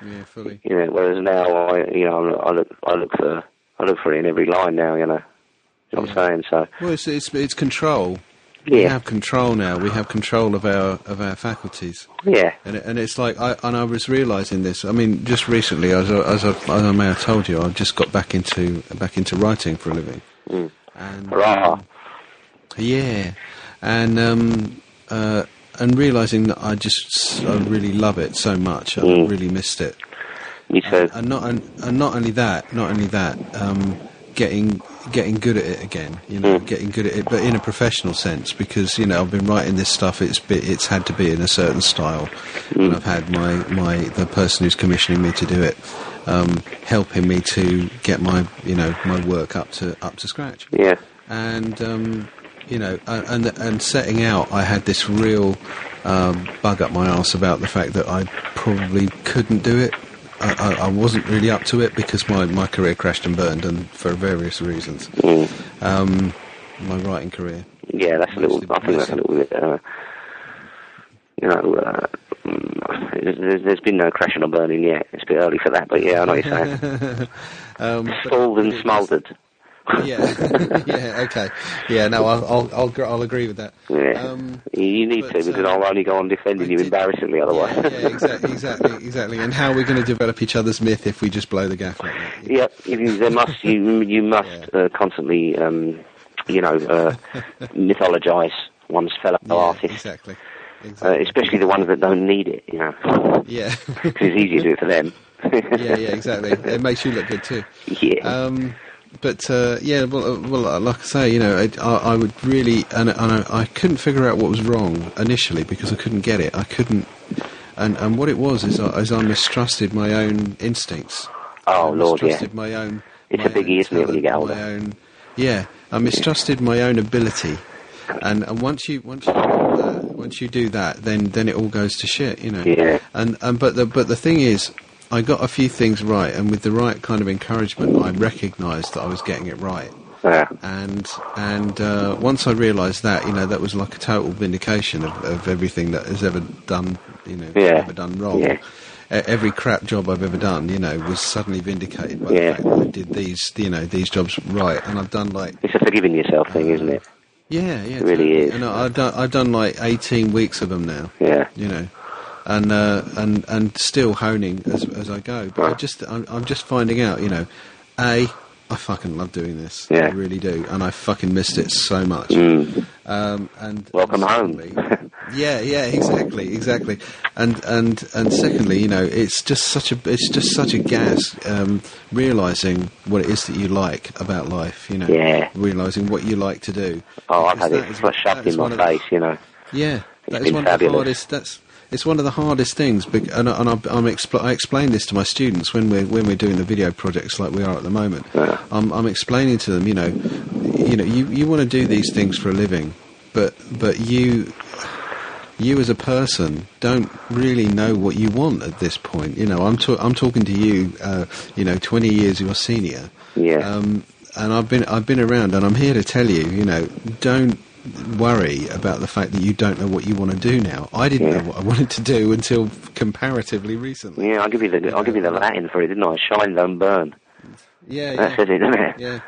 Yeah. Fully. You know, whereas now I you know I look I look for I look for it in every line now. You know, you know what I'm saying? So Well, it's it's, it's control. We have control now. We have control of our of our faculties. yeah, And, it, and it's like, I, and I was realizing this. I mean, just recently, as I, as, I, as I may have told you, I just got back into back into writing for a living. Mm. And um, yeah, and um, uh, and realizing that I just I really love it so much. I Mm. really missed it. Me too. And not and, and not only that, not only that, um, getting getting good at it again. You know, Mm. getting good at it, but in a professional sense, because you know I've been writing this stuff. It's be, it's had to be in a certain style, Mm. and I've had my my the person who's commissioning me to do it, um, helping me to get my you know my work up to up to scratch yeah, and um, you know, and, and and setting out, I had this real um, bug up my arse about the fact that I probably couldn't do it. I, I, wasn't really up to it because my, my career crashed and burned, and for various reasons. mm. Um, my writing career. yeah. That's a little. I think that's a little bit. Uh, you know, uh, there's, there's, been no crashing or burning yet. It's a bit early for that, but yeah, I know what you're saying. um, Stalled and smouldered. Yeah, yeah, okay, yeah. No, I'll, I'll, I'll, I'll agree with that. Yeah. Um, you need but, to because uh, I'll only go on defending you embarrassingly otherwise. yeah, yeah, exactly, exactly, exactly. And how are we going to develop each other's myth if we just blow the gaff like that? Yep, you, there must you you must uh, constantly um, you know uh, mythologize one's fellow Yeah, artists, exactly, uh, especially the ones that don't need it. You know, yeah, because it's easier to do it for them. yeah, yeah, exactly. It makes you look good too. yeah. Um, but uh, yeah, well, uh, well, uh, like I say, you know, I, I, I would really, and, and I, I couldn't figure out what was wrong initially because I couldn't get it. I couldn't, and and what it was is I, is I mistrusted my own instincts. oh I Lord, yeah. my own. It's my a biggie, own isn't it, when you get older? Own, yeah, I mistrusted my own ability, and and once you once you do that, once you do that, then then it all goes to shit, you know. Yeah. And and but the but the thing is, I got a few things right, and with the right kind of encouragement, I recognised that I was getting it right. Yeah. And and uh, once I realised that, you know, that was like a total vindication of, of everything that has ever done, you know, Yeah. ever done wrong. Yeah. Every crap job I've ever done, you know, was suddenly vindicated by Yeah. the fact that I did these, you know, these jobs right, and I've done like It's a forgiving yourself thing, isn't it? yeah, yeah, It really totally. is. And I- I've done I've done like eighteen weeks of them now Yeah. you know, and uh, and and still honing as as I go. But I just I'm, I'm just finding out, you know, a I fucking love doing this. Yeah. I really do, and I fucking missed it so much. Mm. Um, and Welcome and home. yeah, yeah, exactly, exactly. And and and secondly, you know, it's just such a it's just such a gas um, realizing what it is that you like about life. You know, Yeah. realizing what you like to do. Oh, I've had it is- flushed that up in my of the- face, you know. yeah, It's that is been one of the fabulous. hardest. That's it's one of the hardest things. And, I- and I'm, I'm expl- I explain this to my students when we're when we're doing the video projects like we are at the moment. Yeah. I'm, I'm explaining to them, you know, you know, you, you want to do these things for a living, but but you you as a person don't really know what you want at this point. You know, I'm ta- I'm talking to you, uh, you know, 20 years your senior. Yeah. Um, and I've been I've been around, and I'm here to tell you, you know, don't worry about the fact that you don't know what you want to do now. I didn't Yeah. know what I wanted to do until comparatively recently. Yeah, I'll give you the I'll give you the Latin for it, didn't I? Shine, don't burn. Yeah, That yeah, says it, doesn't it? yeah,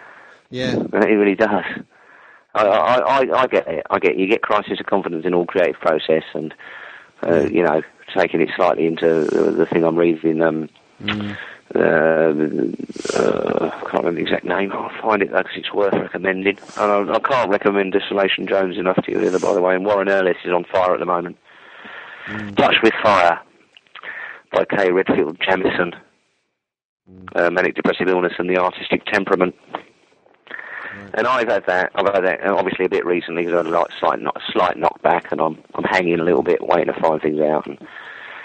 yeah, It really does. I, I, I, I get it. I get you get crisis of confidence in all creative process, and uh, you know, taking it slightly into the, the thing I'm reading. Um, Mm. Uh, uh, I can't remember the exact name. I'll find it though 'cause it's worth recommending. And I, I can't recommend Desolation Jones enough to you either, by the way. And Warren Ellis is on fire at the moment. Touch with Fire by Kay Redfield Jamison. Uh, manic depressive illness and the artistic temperament. And I've had that. I've had that obviously a bit recently because I had a like, slight, knock, slight knockback, and I'm I'm hanging a little bit, waiting to find things out. And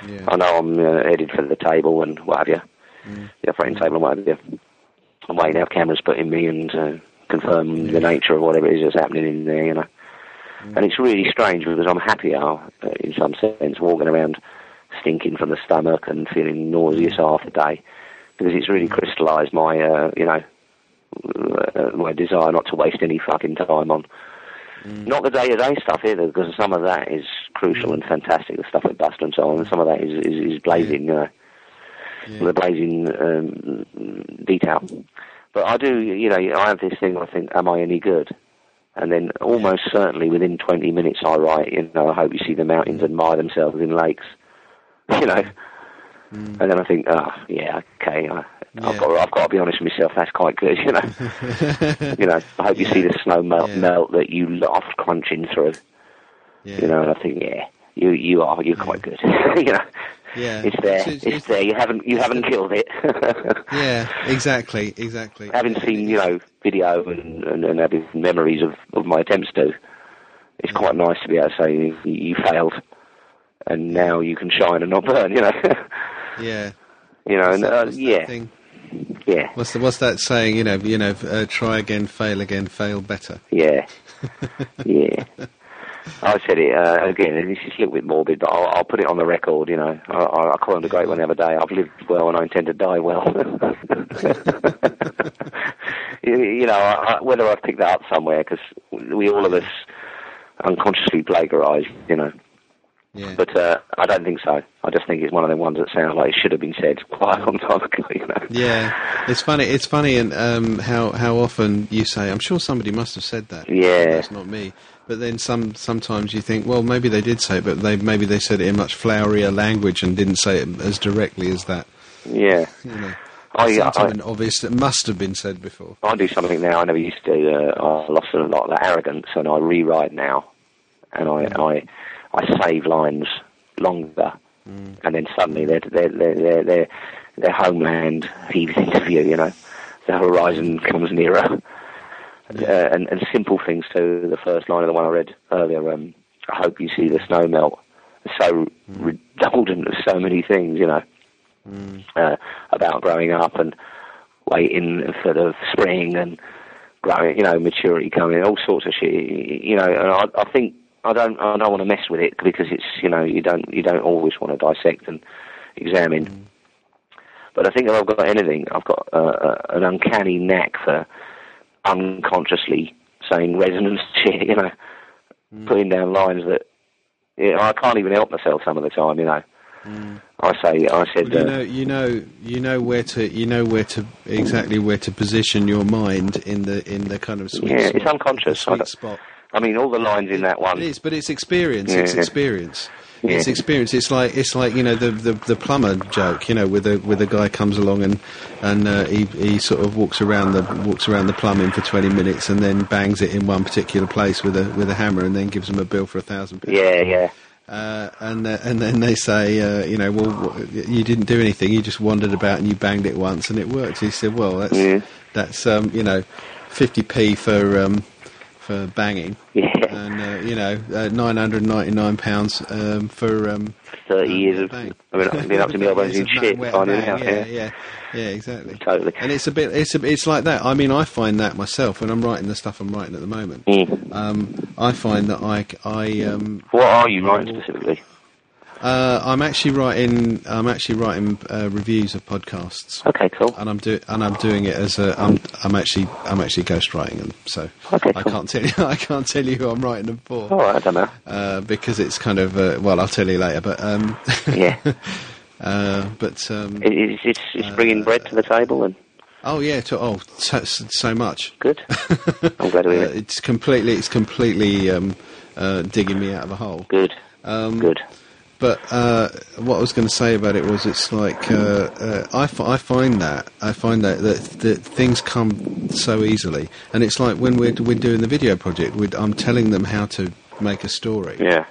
yeah. I know I'm uh, headed for the table and what have you, the operating table and what have you. I'm waiting to have cameras put in me and uh, confirm the nature of whatever it is that's happening in there, you know. And it's really strange because I'm happier, uh, in some sense, walking around stinking from the stomach and feeling nauseous half the day because it's really crystallised my, uh, you know, uh, my desire not to waste any fucking time on. Not the day-to-day stuff either, because some of that is crucial and fantastic, the stuff with Buster and so on, and some of that is, is, is blazing, you know, the blazing um, detail. But I do, you know, I have this thing, I think, am I any good? And then almost certainly within 20 minutes I write, you know, I hope you see the mountains mm. admire themselves in lakes, you know. Mm. And then I think, oh, yeah, okay, I, Yeah. I've, got, I've got to be honest with myself, that's quite good, you know. you know, I hope you see the snow melt, Yeah. melt that you laughed crunching through. yeah. You know, and I think, yeah, you you are you're quite good. you know, yeah. it's there, It's- it's, it's- there. You haven't you haven't killed it. Yeah, exactly, exactly. having seen you know video and, and, and having memories of, of my attempts to, it's quite nice to be able to say you, you failed, and now you can shine and not burn. You know, yeah. you know, and that- uh, yeah, thing? yeah, What's the, what's that saying? You know, you know, uh, try again, fail again, fail better. yeah, yeah. I said it uh, again, this is a little bit morbid, but I'll, I'll put it on the record. You know, I, I, call him the great one the other day. I've lived well, and I intend to die well. you, you know, I, I, whether I've picked that up somewhere, because we all of us unconsciously plagiarise. You know, Yeah. But uh, I don't think so. I just think it's one of them ones that sounds like it should have been said quite a long time ago. You know? Yeah, it's funny. It's funny, and um, how how often you say, "I'm sure somebody must have said that." Yeah. that's not me. But then some sometimes you think, well, maybe they did say it, but they maybe they said it in much flowerier language and didn't say it as directly as that. Yeah. You know, I, uh, I, something obvious that must have been said before. I do something now I never used to do. Uh, I lost a lot of that arrogance, and I rewrite now, and I mm. I, I save lines longer, mm. and then suddenly their their their their, their homeland heaves into view. You know, the horizon comes nearer, uh, and and simple things too. The first line of the one I read earlier. Um, I hope you see the snow melt. So redundant of so many things. You know uh, about growing up and waiting for the spring and growing, you know, maturity coming, all sorts of shit. You know, and I, I think I don't, I don't want to mess with it because it's, you know, you don't, you don't always want to dissect and examine. But I think if I've got anything, I've got uh, uh, an uncanny knack for unconsciously saying resonance shit. You know, putting down lines that you know, I can't even help myself some of the time. You know. I say, I said, Well, you uh, know, you know, you know where to, you know where to exactly where to position your mind in the in the kind of sweet Yeah, spot. it's unconscious. I Sweet spot. I mean, all the lines in that one. It is, but it's experience. It's experience. It's experience. It's like it's like you know the, the the plumber joke. You know, with a with a guy comes along and and uh, he he sort of walks around the walks around the plumbing for twenty minutes and then bangs it in one particular place with a with a hammer and then gives him a bill for a thousand. Yeah, yeah. Uh, and uh, and then they say, uh, you know, well, you didn't do anything. You just wandered about and you banged it once and it worked. He said, well, that's Yeah. that's um, you know, fifty p for um, for banging, Yeah. and uh, you know, uh, nine hundred ninety nine pounds um, for um, 30 uh, years of. bang. I mean, I've been up to my elbows in shit bang, yeah, Yeah, yeah, yeah, exactly. Totally. And it's a bit, it's a, it's like that. I mean, I find that myself when I'm writing the stuff I'm writing at the moment. Mm. Um, I find that I, I um, What are you writing specifically? Uh, I'm actually writing. I'm actually writing uh, reviews of podcasts, Okay, cool. and I'm do and I'm doing it as a. I'm I'm actually I'm actually ghostwriting them. So Okay, I cool. can't tell you. I can't tell you who I'm writing them for right, I don't know. uh, because it's kind of. Uh, well, I'll tell you later. But um, Yeah. uh, but um, it's it's, it's bringing bread to the table and oh yeah. To, oh, so, so much. good. I'm glad to hear Uh, it. it's completely. It's completely um, uh, digging me out of a hole. Good. Um, Good. But uh, what I was going to say about it was, it's like uh, uh, I, f- I find that I find that, that that things come so easily, and it's like when we're we're doing the video project, I'm telling them how to make a story, Yeah.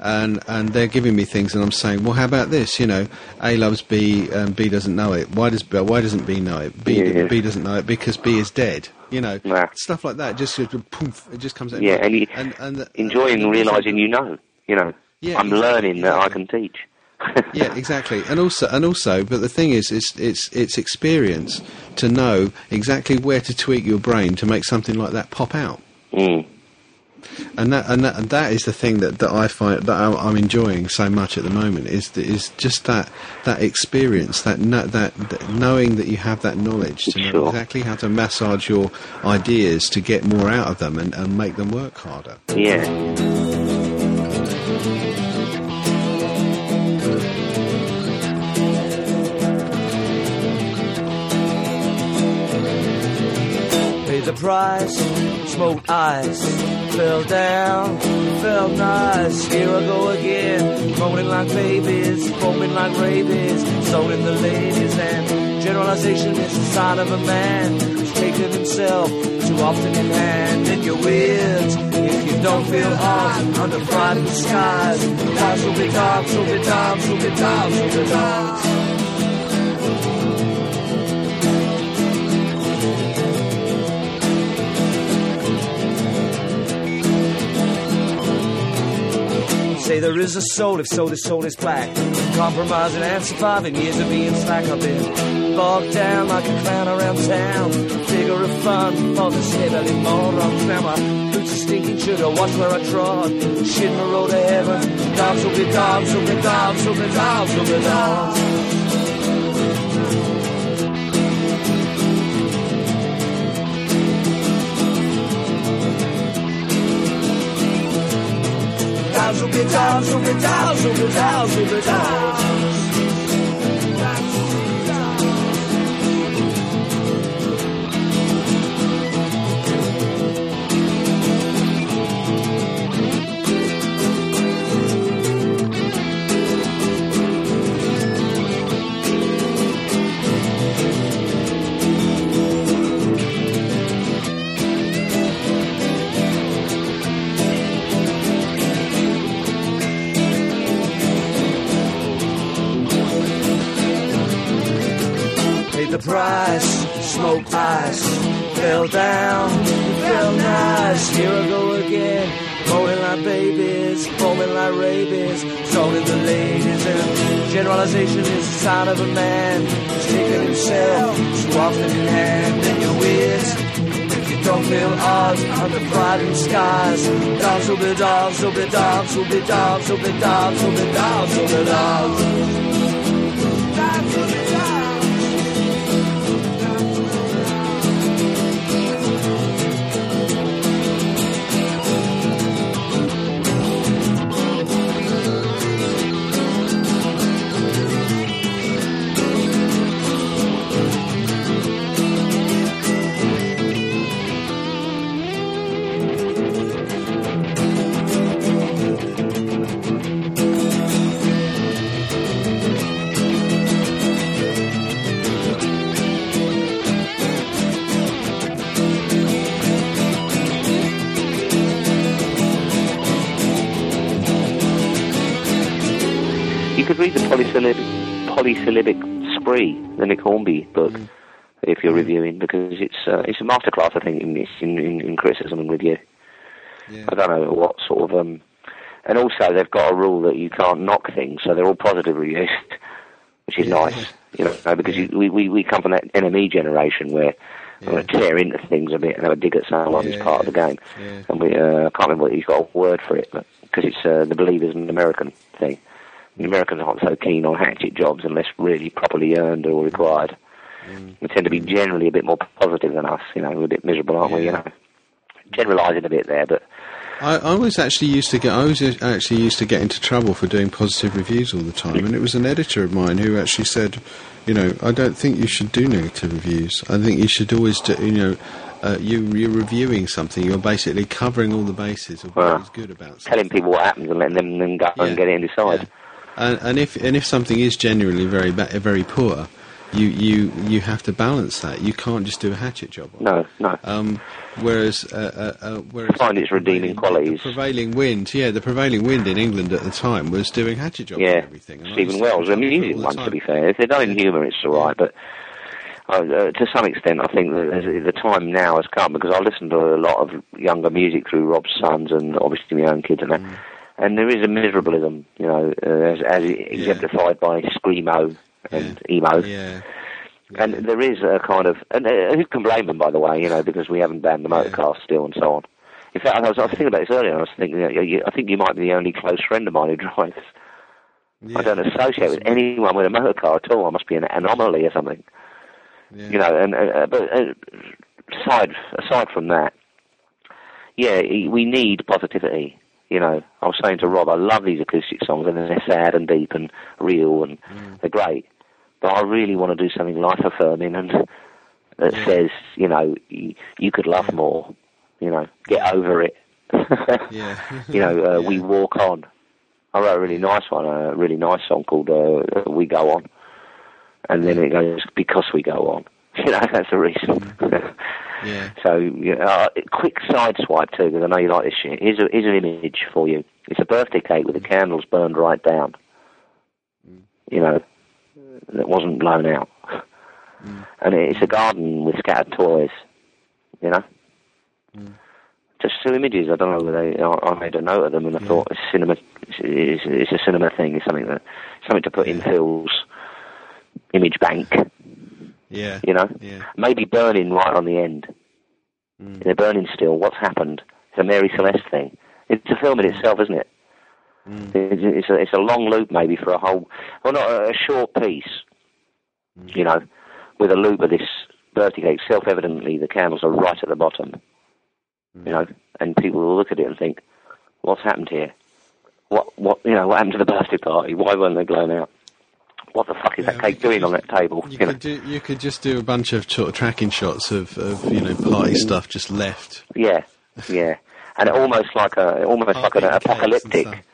and and they're giving me things, and I'm saying, well, how about this? You know, A loves B, and B doesn't know it. Why does B, why doesn't B know it? B Yeah. B doesn't know it because B is dead. You know, Nah. stuff like that. Just of poof, it just comes out. Yeah, and, you, and, and the- enjoying and- realizing you know. You know, Yeah, I'm exactly, learning that I can teach. yeah, exactly. And also, and also, but the thing is, it's it's it's experience to know exactly where to tweak your brain to make something like that pop out. Mm. And that and that and that is the thing that, that I find that I'm, I'm enjoying so much at the moment is is just that that experience that, that that knowing that you have that knowledge to know exactly how to massage your ideas to get more out of them and, and make them work harder. Yeah. The price, smoked ice, fell down, felt nice. Here I go again, moaning like babies, foaming like rabies, stoning the ladies. And generalization is the sign of a man who's taken himself too often in hand. And you're if you don't feel hot under frightened skies. Lives will be dark, will be dark, will be dark, will be dark. Say there is a soul, if so, the soul is black. Compromising and surviving years of being slack. I've been bogged down like a clown around town. Figure of fun for the heavily morons. Now my boots are stinking, should I watch where I trod? Shit my road to heaven. Dogs will be dogs, will be dogs, will be dogs, will be dogs. 着，数不着，数不着，数。Price, smoke ice, fell down, fell nice, here I go again, moaning like babies, foaming like rabies, stoning the ladies, and generalization is the sign of a man, taking himself, too often in hand, and you're weird. If you don't feel odds under and skies, dogs will be dogs, will be dogs, will be dogs, will be dogs, will be dogs, will be. Dogs read the polysyllabic, polysyllabic spree, the Nick Hornby book, if you're reviewing, because it's uh, it's a masterclass, I think, in, in, in, in criticism and review. Yeah. I don't know what sort of um, and also they've got a rule that you can't knock things, so they're all positive reviews, which is Yeah. nice, you know, because you, we, we we come from that NME generation where I'm going to tear into things a bit and have a dig at someone Yeah, as part of the game, yeah. and we uh, I can't remember what he's got a word for it, but because it's uh, the believers an American thing. The Americans aren't so keen on hatchet jobs unless really properly earned or required. Mm. We tend to be generally a bit more positive than us, you know, we're a bit miserable, aren't we, you know. Generalising a bit there, but I, I was actually used to get. I was actually used to get into trouble for doing positive reviews all the time, and it was an editor of mine who actually said, you know, I don't think you should do negative reviews. I think you should always do. You know, uh, you you're reviewing something. You're basically covering all the bases of what Well, is good about something. telling people what happens and letting them then go Yeah. and get it and decide. Yeah. And, and if and if something is genuinely very ba- very poor, you, you you have to balance that. You can't just do a hatchet job. on. No, no. Um, whereas, uh, uh, uh, whereas Find its redeeming qualities. The prevailing wind, yeah, the prevailing wind in England at the time was doing hatchet jobs yeah, and everything. And I Steven Wells, get the in trouble music all the one, to be fair. If they're done in humour, it's all right, but uh, to some extent, I think that the time now has come because I listen to a lot of younger music through Rob's sons and obviously my own kids and that. Mm. And there is a miserablism, you know, uh, as, as exemplified by screamo and emo. Yeah. And there is a kind of, and uh, who can blame them, by the way, you know, because we haven't banned the Yeah. motorcar still and so on. In fact, I was, I was thinking about this earlier. I was thinking, you know, you, I think you might be the only close friend of mine who drives. yeah. I don't associate with anyone with a motor car at all. I must be an anomaly or something, Yeah. you know. And uh, but uh, aside aside from that, yeah, we need positivity. You know, I was saying to Rob, I love these acoustic songs, and they're sad and deep and real, and they're great. But I really want to do something life affirming and that Yeah. says, you know, y- you could love more. You know, get over it. Yeah. you know, uh, Yeah. we walk on. I wrote a really nice one, a really nice song called uh, "We Go On," and then it goes because we go on. You know, that's the reason. Yeah. so, know, uh, quick side swipe too, because I know you like this shit. Here's, a, here's an image for you. It's a birthday cake with the candles burned right down. Mm. You know, that wasn't blown out. Mm. And it's a garden with scattered toys. You know. Mm. Just two images. I don't know whether they. I, I made a note of them, and I thought it's cinema. It's, it's, it's a cinema thing. It's something that something to put in Phil's image bank. Yeah. You know, Yeah. maybe burning right on the end. Mm. They're burning still. What's happened? It's a Mary Celeste thing. It's a film in mm. itself, isn't it? Mm. It's, it's a it's a long loop maybe for a whole, well, not a, a short piece. You know, with a loop of this birthday cake. Self-evidently, the candles are right at the bottom. You know, and people will look at it and think, "What's happened here? what what you know what happened to the birthday party? Why weren't they blown out? What the fuck is Yeah, that cake doing on that table? You You could do. You could just do a bunch of sort of tracking shots of, of you know party stuff just left. Yeah, yeah, and almost like a almost like an Half-eaten cakes and apocalyptic.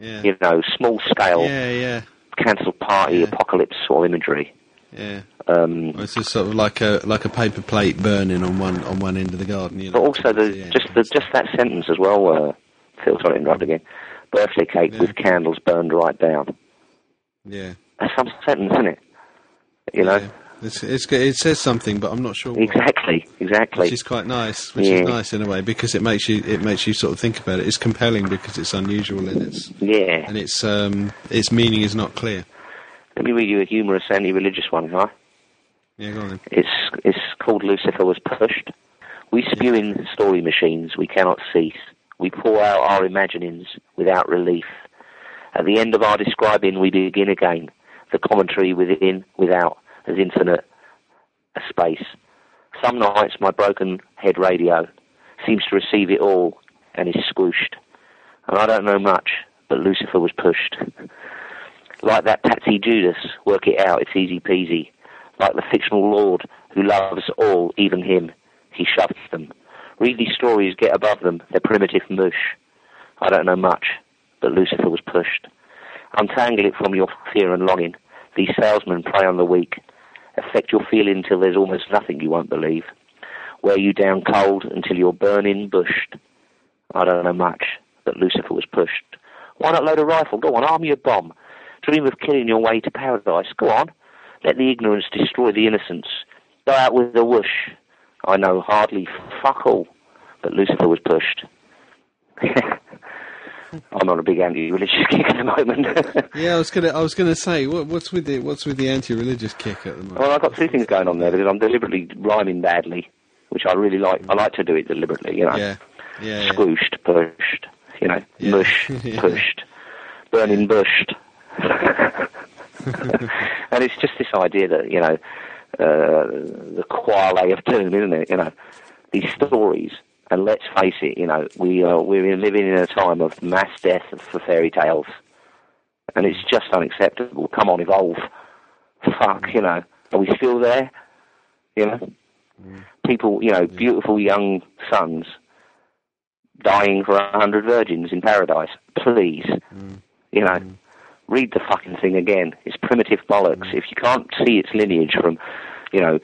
Yeah. you know, small scale Yeah, yeah, cancelled party Yeah. apocalypse sort of imagery. yeah. Um, Well, It's just sort of like a like a paper plate burning on one on one end of the garden. You know, but also the Yeah. just the just that sentence as well. Uh, Phil, sorry interrupt again. Birthday cake with candles burned right down. yeah, That's some sentence, isn't it? You know, yeah. It's, it's it says something, but I'm not sure. What, exactly, exactly. Which is quite nice. Which Yeah. is nice in a way because it makes you it makes you sort of think about it. It's compelling because it's unusual and it's yeah. and its um its meaning is not clear. Let me read you a humorous anti-religious one, huh? Yeah, go on. Then. It's it's called Lucifer was pushed. We spew in story machines we cannot cease. We pour out our imaginings without relief. At the end of our describing, we begin again. The commentary within, without, as infinite a space. Some nights my broken head radio seems to receive it all and is squooshed. And I don't know much, but Lucifer was pushed. like that Patsy Judas, work it out, it's easy peasy like the fictional lord who loves all, even him. He shoves them. Read these stories, get above them. They're primitive mush. I don't know much, but Lucifer was pushed. Untangle it from your fear and longing. These salesmen prey on the weak. Affect your feeling till there's almost nothing you won't believe. Wear you down cold until you're burning bushed. I don't know much, but Lucifer was pushed. Why not load a rifle? Go on, arm your bomb. Dream of killing your way to paradise. Go on. Let the ignorance destroy the innocence. Go out with a whoosh. I know hardly fuck all, but Lucifer was pushed. I'm on a big anti-religious kick at the moment. Yeah, I was gonna I was gonna say what, what's with the what's with the anti-religious kick at the moment. well, I've got two things going on there because I'm deliberately rhyming badly, which I really like. I like to do it deliberately, you know. yeah, yeah, yeah. Squooshed, pushed, you know, Yeah. mush, Yeah. pushed, burning bushed. and it's just this idea that, you know, uh, the quale of doom, isn't it? You know, these stories. And let's face it, you know, we are, we're living in a time of mass death for fairy tales. And it's just unacceptable. Come on, evolve. Fuck, you know. Are we still there? You know? People, you know, beautiful young sons dying for a hundred virgins in paradise. Please. You know, read the fucking thing again. It's primitive bollocks. If you can't see its lineage from, you know,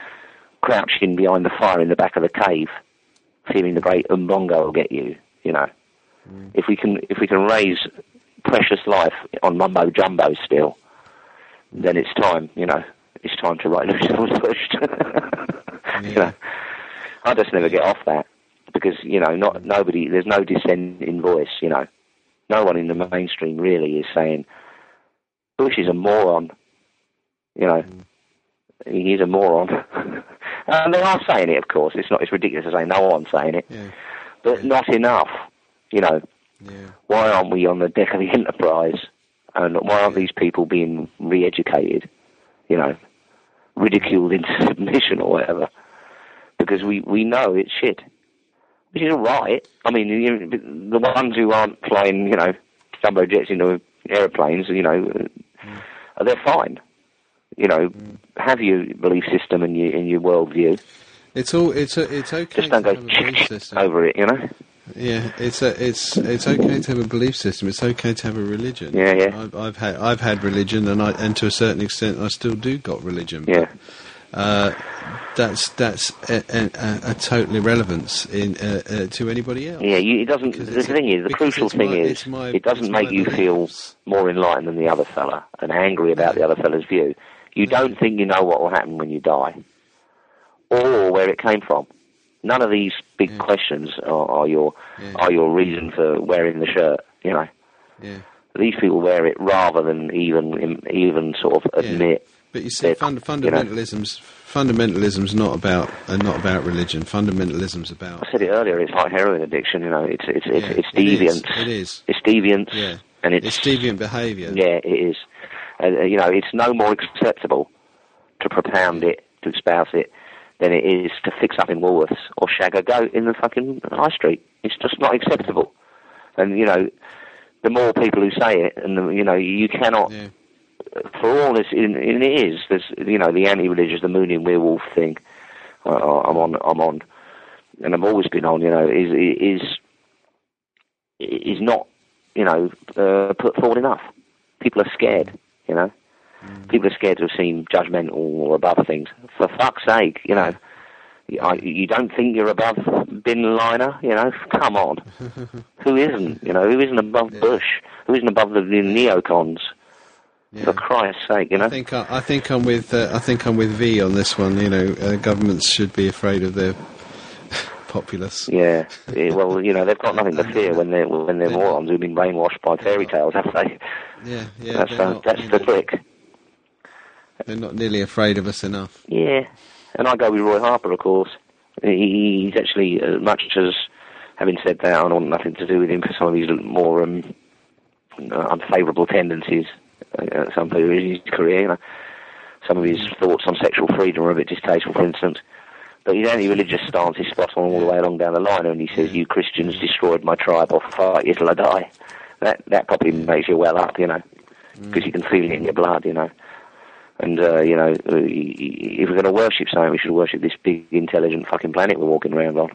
crouching behind the fire in the back of the cave, feeling the great umbongo will get you, you know. Mm. If we can if we can raise precious life on mumbo jumbo still, then it's time, you know. It's time to write Lucifer's pushed. You know. I just never get off that because you know not nobody there's no dissenting voice you know no one in the mainstream really is saying Bush is a moron you know mm. he's a moron and they are saying it of course. It's not it's ridiculous to say no one's saying it. Yeah, but not enough you know. Yeah, why aren't we on the deck of the Enterprise? And why aren't these people being re-educated you know ridiculed into submission or whatever? Because we, we know it's shit. Which is all right. I mean, you, the ones who aren't flying, you know, jumbo jets into aeroplanes, you know, uh, they're fine. You know, have your belief system and your and your worldview. It's all it's a, it's okay Just don't to go have a belief system. over it. You know. Yeah, it's a, it's it's okay to have a belief system. It's okay to have a religion. Yeah, yeah. I've, I've had I've had religion, and I and to a certain extent, I still do got religion. Yeah. Uh, that's that's a, a, a, total irrelevance in uh, uh, to anybody else. Yeah. You, it doesn't. The thing is, the crucial thing my- is, my- it doesn't make you feel more enlightened than the other fella and angry about the other fella's view. You don't think you know what will happen when you die, or where it came from. None of these big questions are, are your Yeah. are your reason for wearing the shirt. You know, Yeah, these people wear it rather than even even sort of Yeah. admit. but you see, fund, you know. fundamentalism's fundamentalism's not about uh, not about religion. Fundamentalism's about I said it earlier. It's like heroin addiction. You know, it's it's it's, Yeah, it's it is, it is. It's deviance. Yeah. and it's, it's deviant behaviour. Yeah, it is. Uh, you know, it's no more acceptable to propound it, to espouse it, than it is to fix up in Woolworths or shag a goat in the fucking high street. It's just not acceptable. And, you know, the more people who say it, and the, you know, you cannot. Yeah. For all this, and and it is. There's, you know, the anti-religious, the Moonian werewolf thing. Uh, I'm on. I'm on, and I've always been on. You know, is is is not, you know, uh, put forward enough. People are scared. You know, people are scared to seem judgmental or above things. For fuck's sake, you know. You don't think you're above Bin Liner? You know, come on. who isn't? You know, who isn't above Bush? Who isn't above the, the neocons? Yeah. For Christ's sake, you know. I think I, I think I'm with uh, I think I'm with V on this one. You know, uh, governments should be afraid of their populace. Yeah. Yeah, well, you know, they've got nothing to fear when they're when they're They're morons who've been brainwashed by fairy tales, have they? Yeah, yeah. that's uh, that's the trick. They're not nearly afraid of us enough. Yeah, and I go with Roy Harper, of course. He, he's actually, as much as having said that, I want nothing to do with him for some of his more um, uh, unfavourable tendencies. Uh, some in his career, you know, some of his thoughts on sexual freedom are a bit distasteful, for instance. But his anti-religious stance is spot on all the way along down the line, and he says, "You Christians destroyed my tribe. I'll fight you till I die." That that probably makes you well up, you know, because you can feel it in your blood, you know. And, uh, you know, uh, if we're going to worship something, we should worship this big, intelligent fucking planet we're walking around on.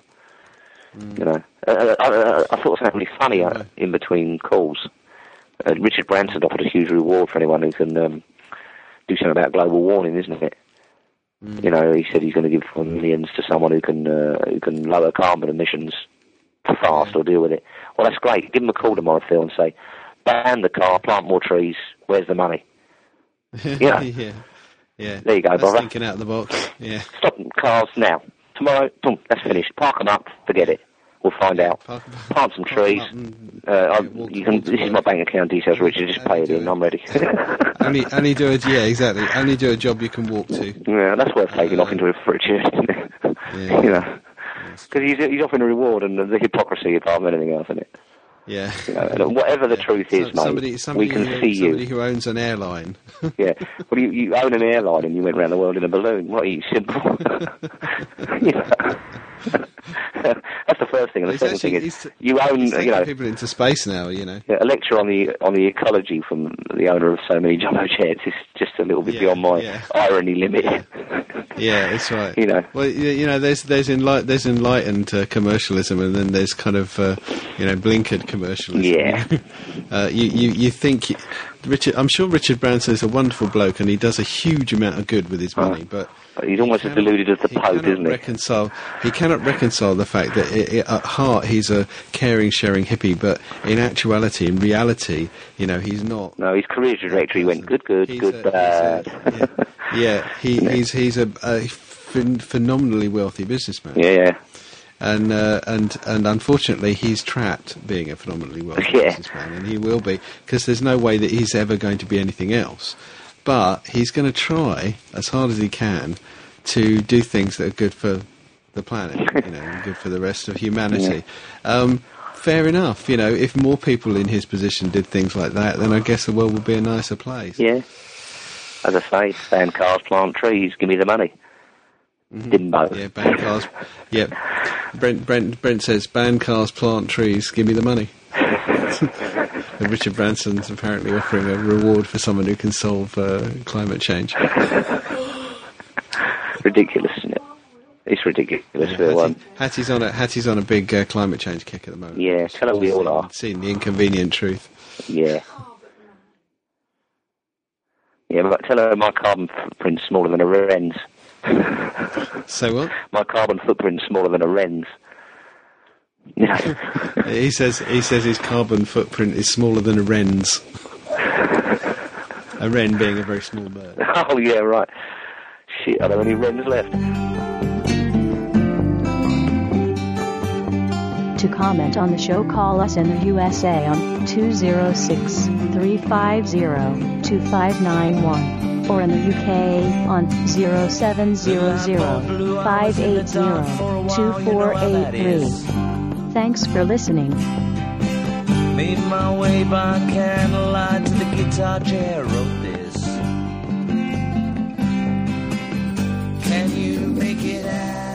You know, uh, I, I, I thought something really funny uh, in between calls. Uh, Richard Branson offered a huge reward for anyone who can um, do something about global warming, isn't it? You know, he said he's going to give millions to someone who can uh, who can lower carbon emissions fast or deal with it. Well, that's great. Give them a call tomorrow, Phil, and say, ban the car, plant more trees. Where's the money? Yeah. yeah, yeah. There you go, That's brother. thinking out of the box. Yeah. Stop cars now. Tomorrow, boom, that's finished. Park them up. Forget it. We'll find out. Park Plant some trees. and- Uh, I, you can. This is my bank account details, Richard. Just pay it in. I'm ready. only only do it. Yeah, exactly. Only do a job you can walk to. yeah, that's worth taking off into a for a cheer, isn't it? Yeah. you know, because he's he's offering a reward, and the hypocrisy apart from anything else, isn't it? Yeah. You know, whatever the truth is, So- mate, somebody, somebody, we can who, see somebody you. who owns an airline. Yeah. Well, you, you own an airline and you went around the world in a balloon. What are you, simple? you know. That's the first thing. And the He's second actually- thing is, you own, you know, people into space now. You know. yeah, a lecture on the on the ecology from the owner of so many jumbo jets is just a little bit Yeah, beyond my yeah. irony limit. Yeah, that's right. You know. Well, you, you know, there's there's enlight, there's enlightened uh, commercialism, and then there's kind of uh, you know blinkered commercialism. Yeah. uh, you, you you think Richard? I'm sure Richard Branson is a wonderful bloke, and he does a huge amount of good with his money, but. He's almost as cannot- deluded as the Pope, isn't he? reconcile, he cannot reconcile the fact that i i at heart he's a caring, sharing hippie, but in actuality, in reality, you know, he's not. No, his career trajectory went good, good, He's good, a- bad. a- yeah, yeah, he, he's he's a, a phen- phenomenally wealthy businessman, yeah, yeah. and uh, and and unfortunately, he's trapped being a phenomenally wealthy Yeah. businessman, and he will be because there's no way that he's ever going to be anything else. But he's going to try as hard as he can to do things that are good for the planet, you know, good for the rest of humanity. Um, fair enough, you know. If more people in his position did things like that, then I guess the world would be a nicer place. Yeah. As I say, ban cars, plant trees, give me the money. Dimbo. Yeah, ban cars. Yeah, Brent, Brent, Brent says ban cars, plant trees, give me the money. Richard Branson's apparently offering a reward for someone who can solve uh, climate change. Ridiculous, isn't it? It's ridiculous, Phil. Um, Hattie, Hattie's on a Hattie's on a big uh, climate change kick at the moment. yeah, tell her we all are. Seeing the inconvenient truth. Yeah. Yeah, but tell her my carbon footprint's smaller than a wren's. So what? My carbon footprint's smaller than a wren's. Yeah. He says he says his carbon footprint is smaller than a wren's. a wren being a very small bird. oh, yeah, right. Shit, are there any wrens left? To comment on the show, call us in the USA on 206 350 2591 or in the UK on 0700 580 2483. Thanks for listening. Made my way by candlelight to the guitar chair, wrote this. Can you make it out?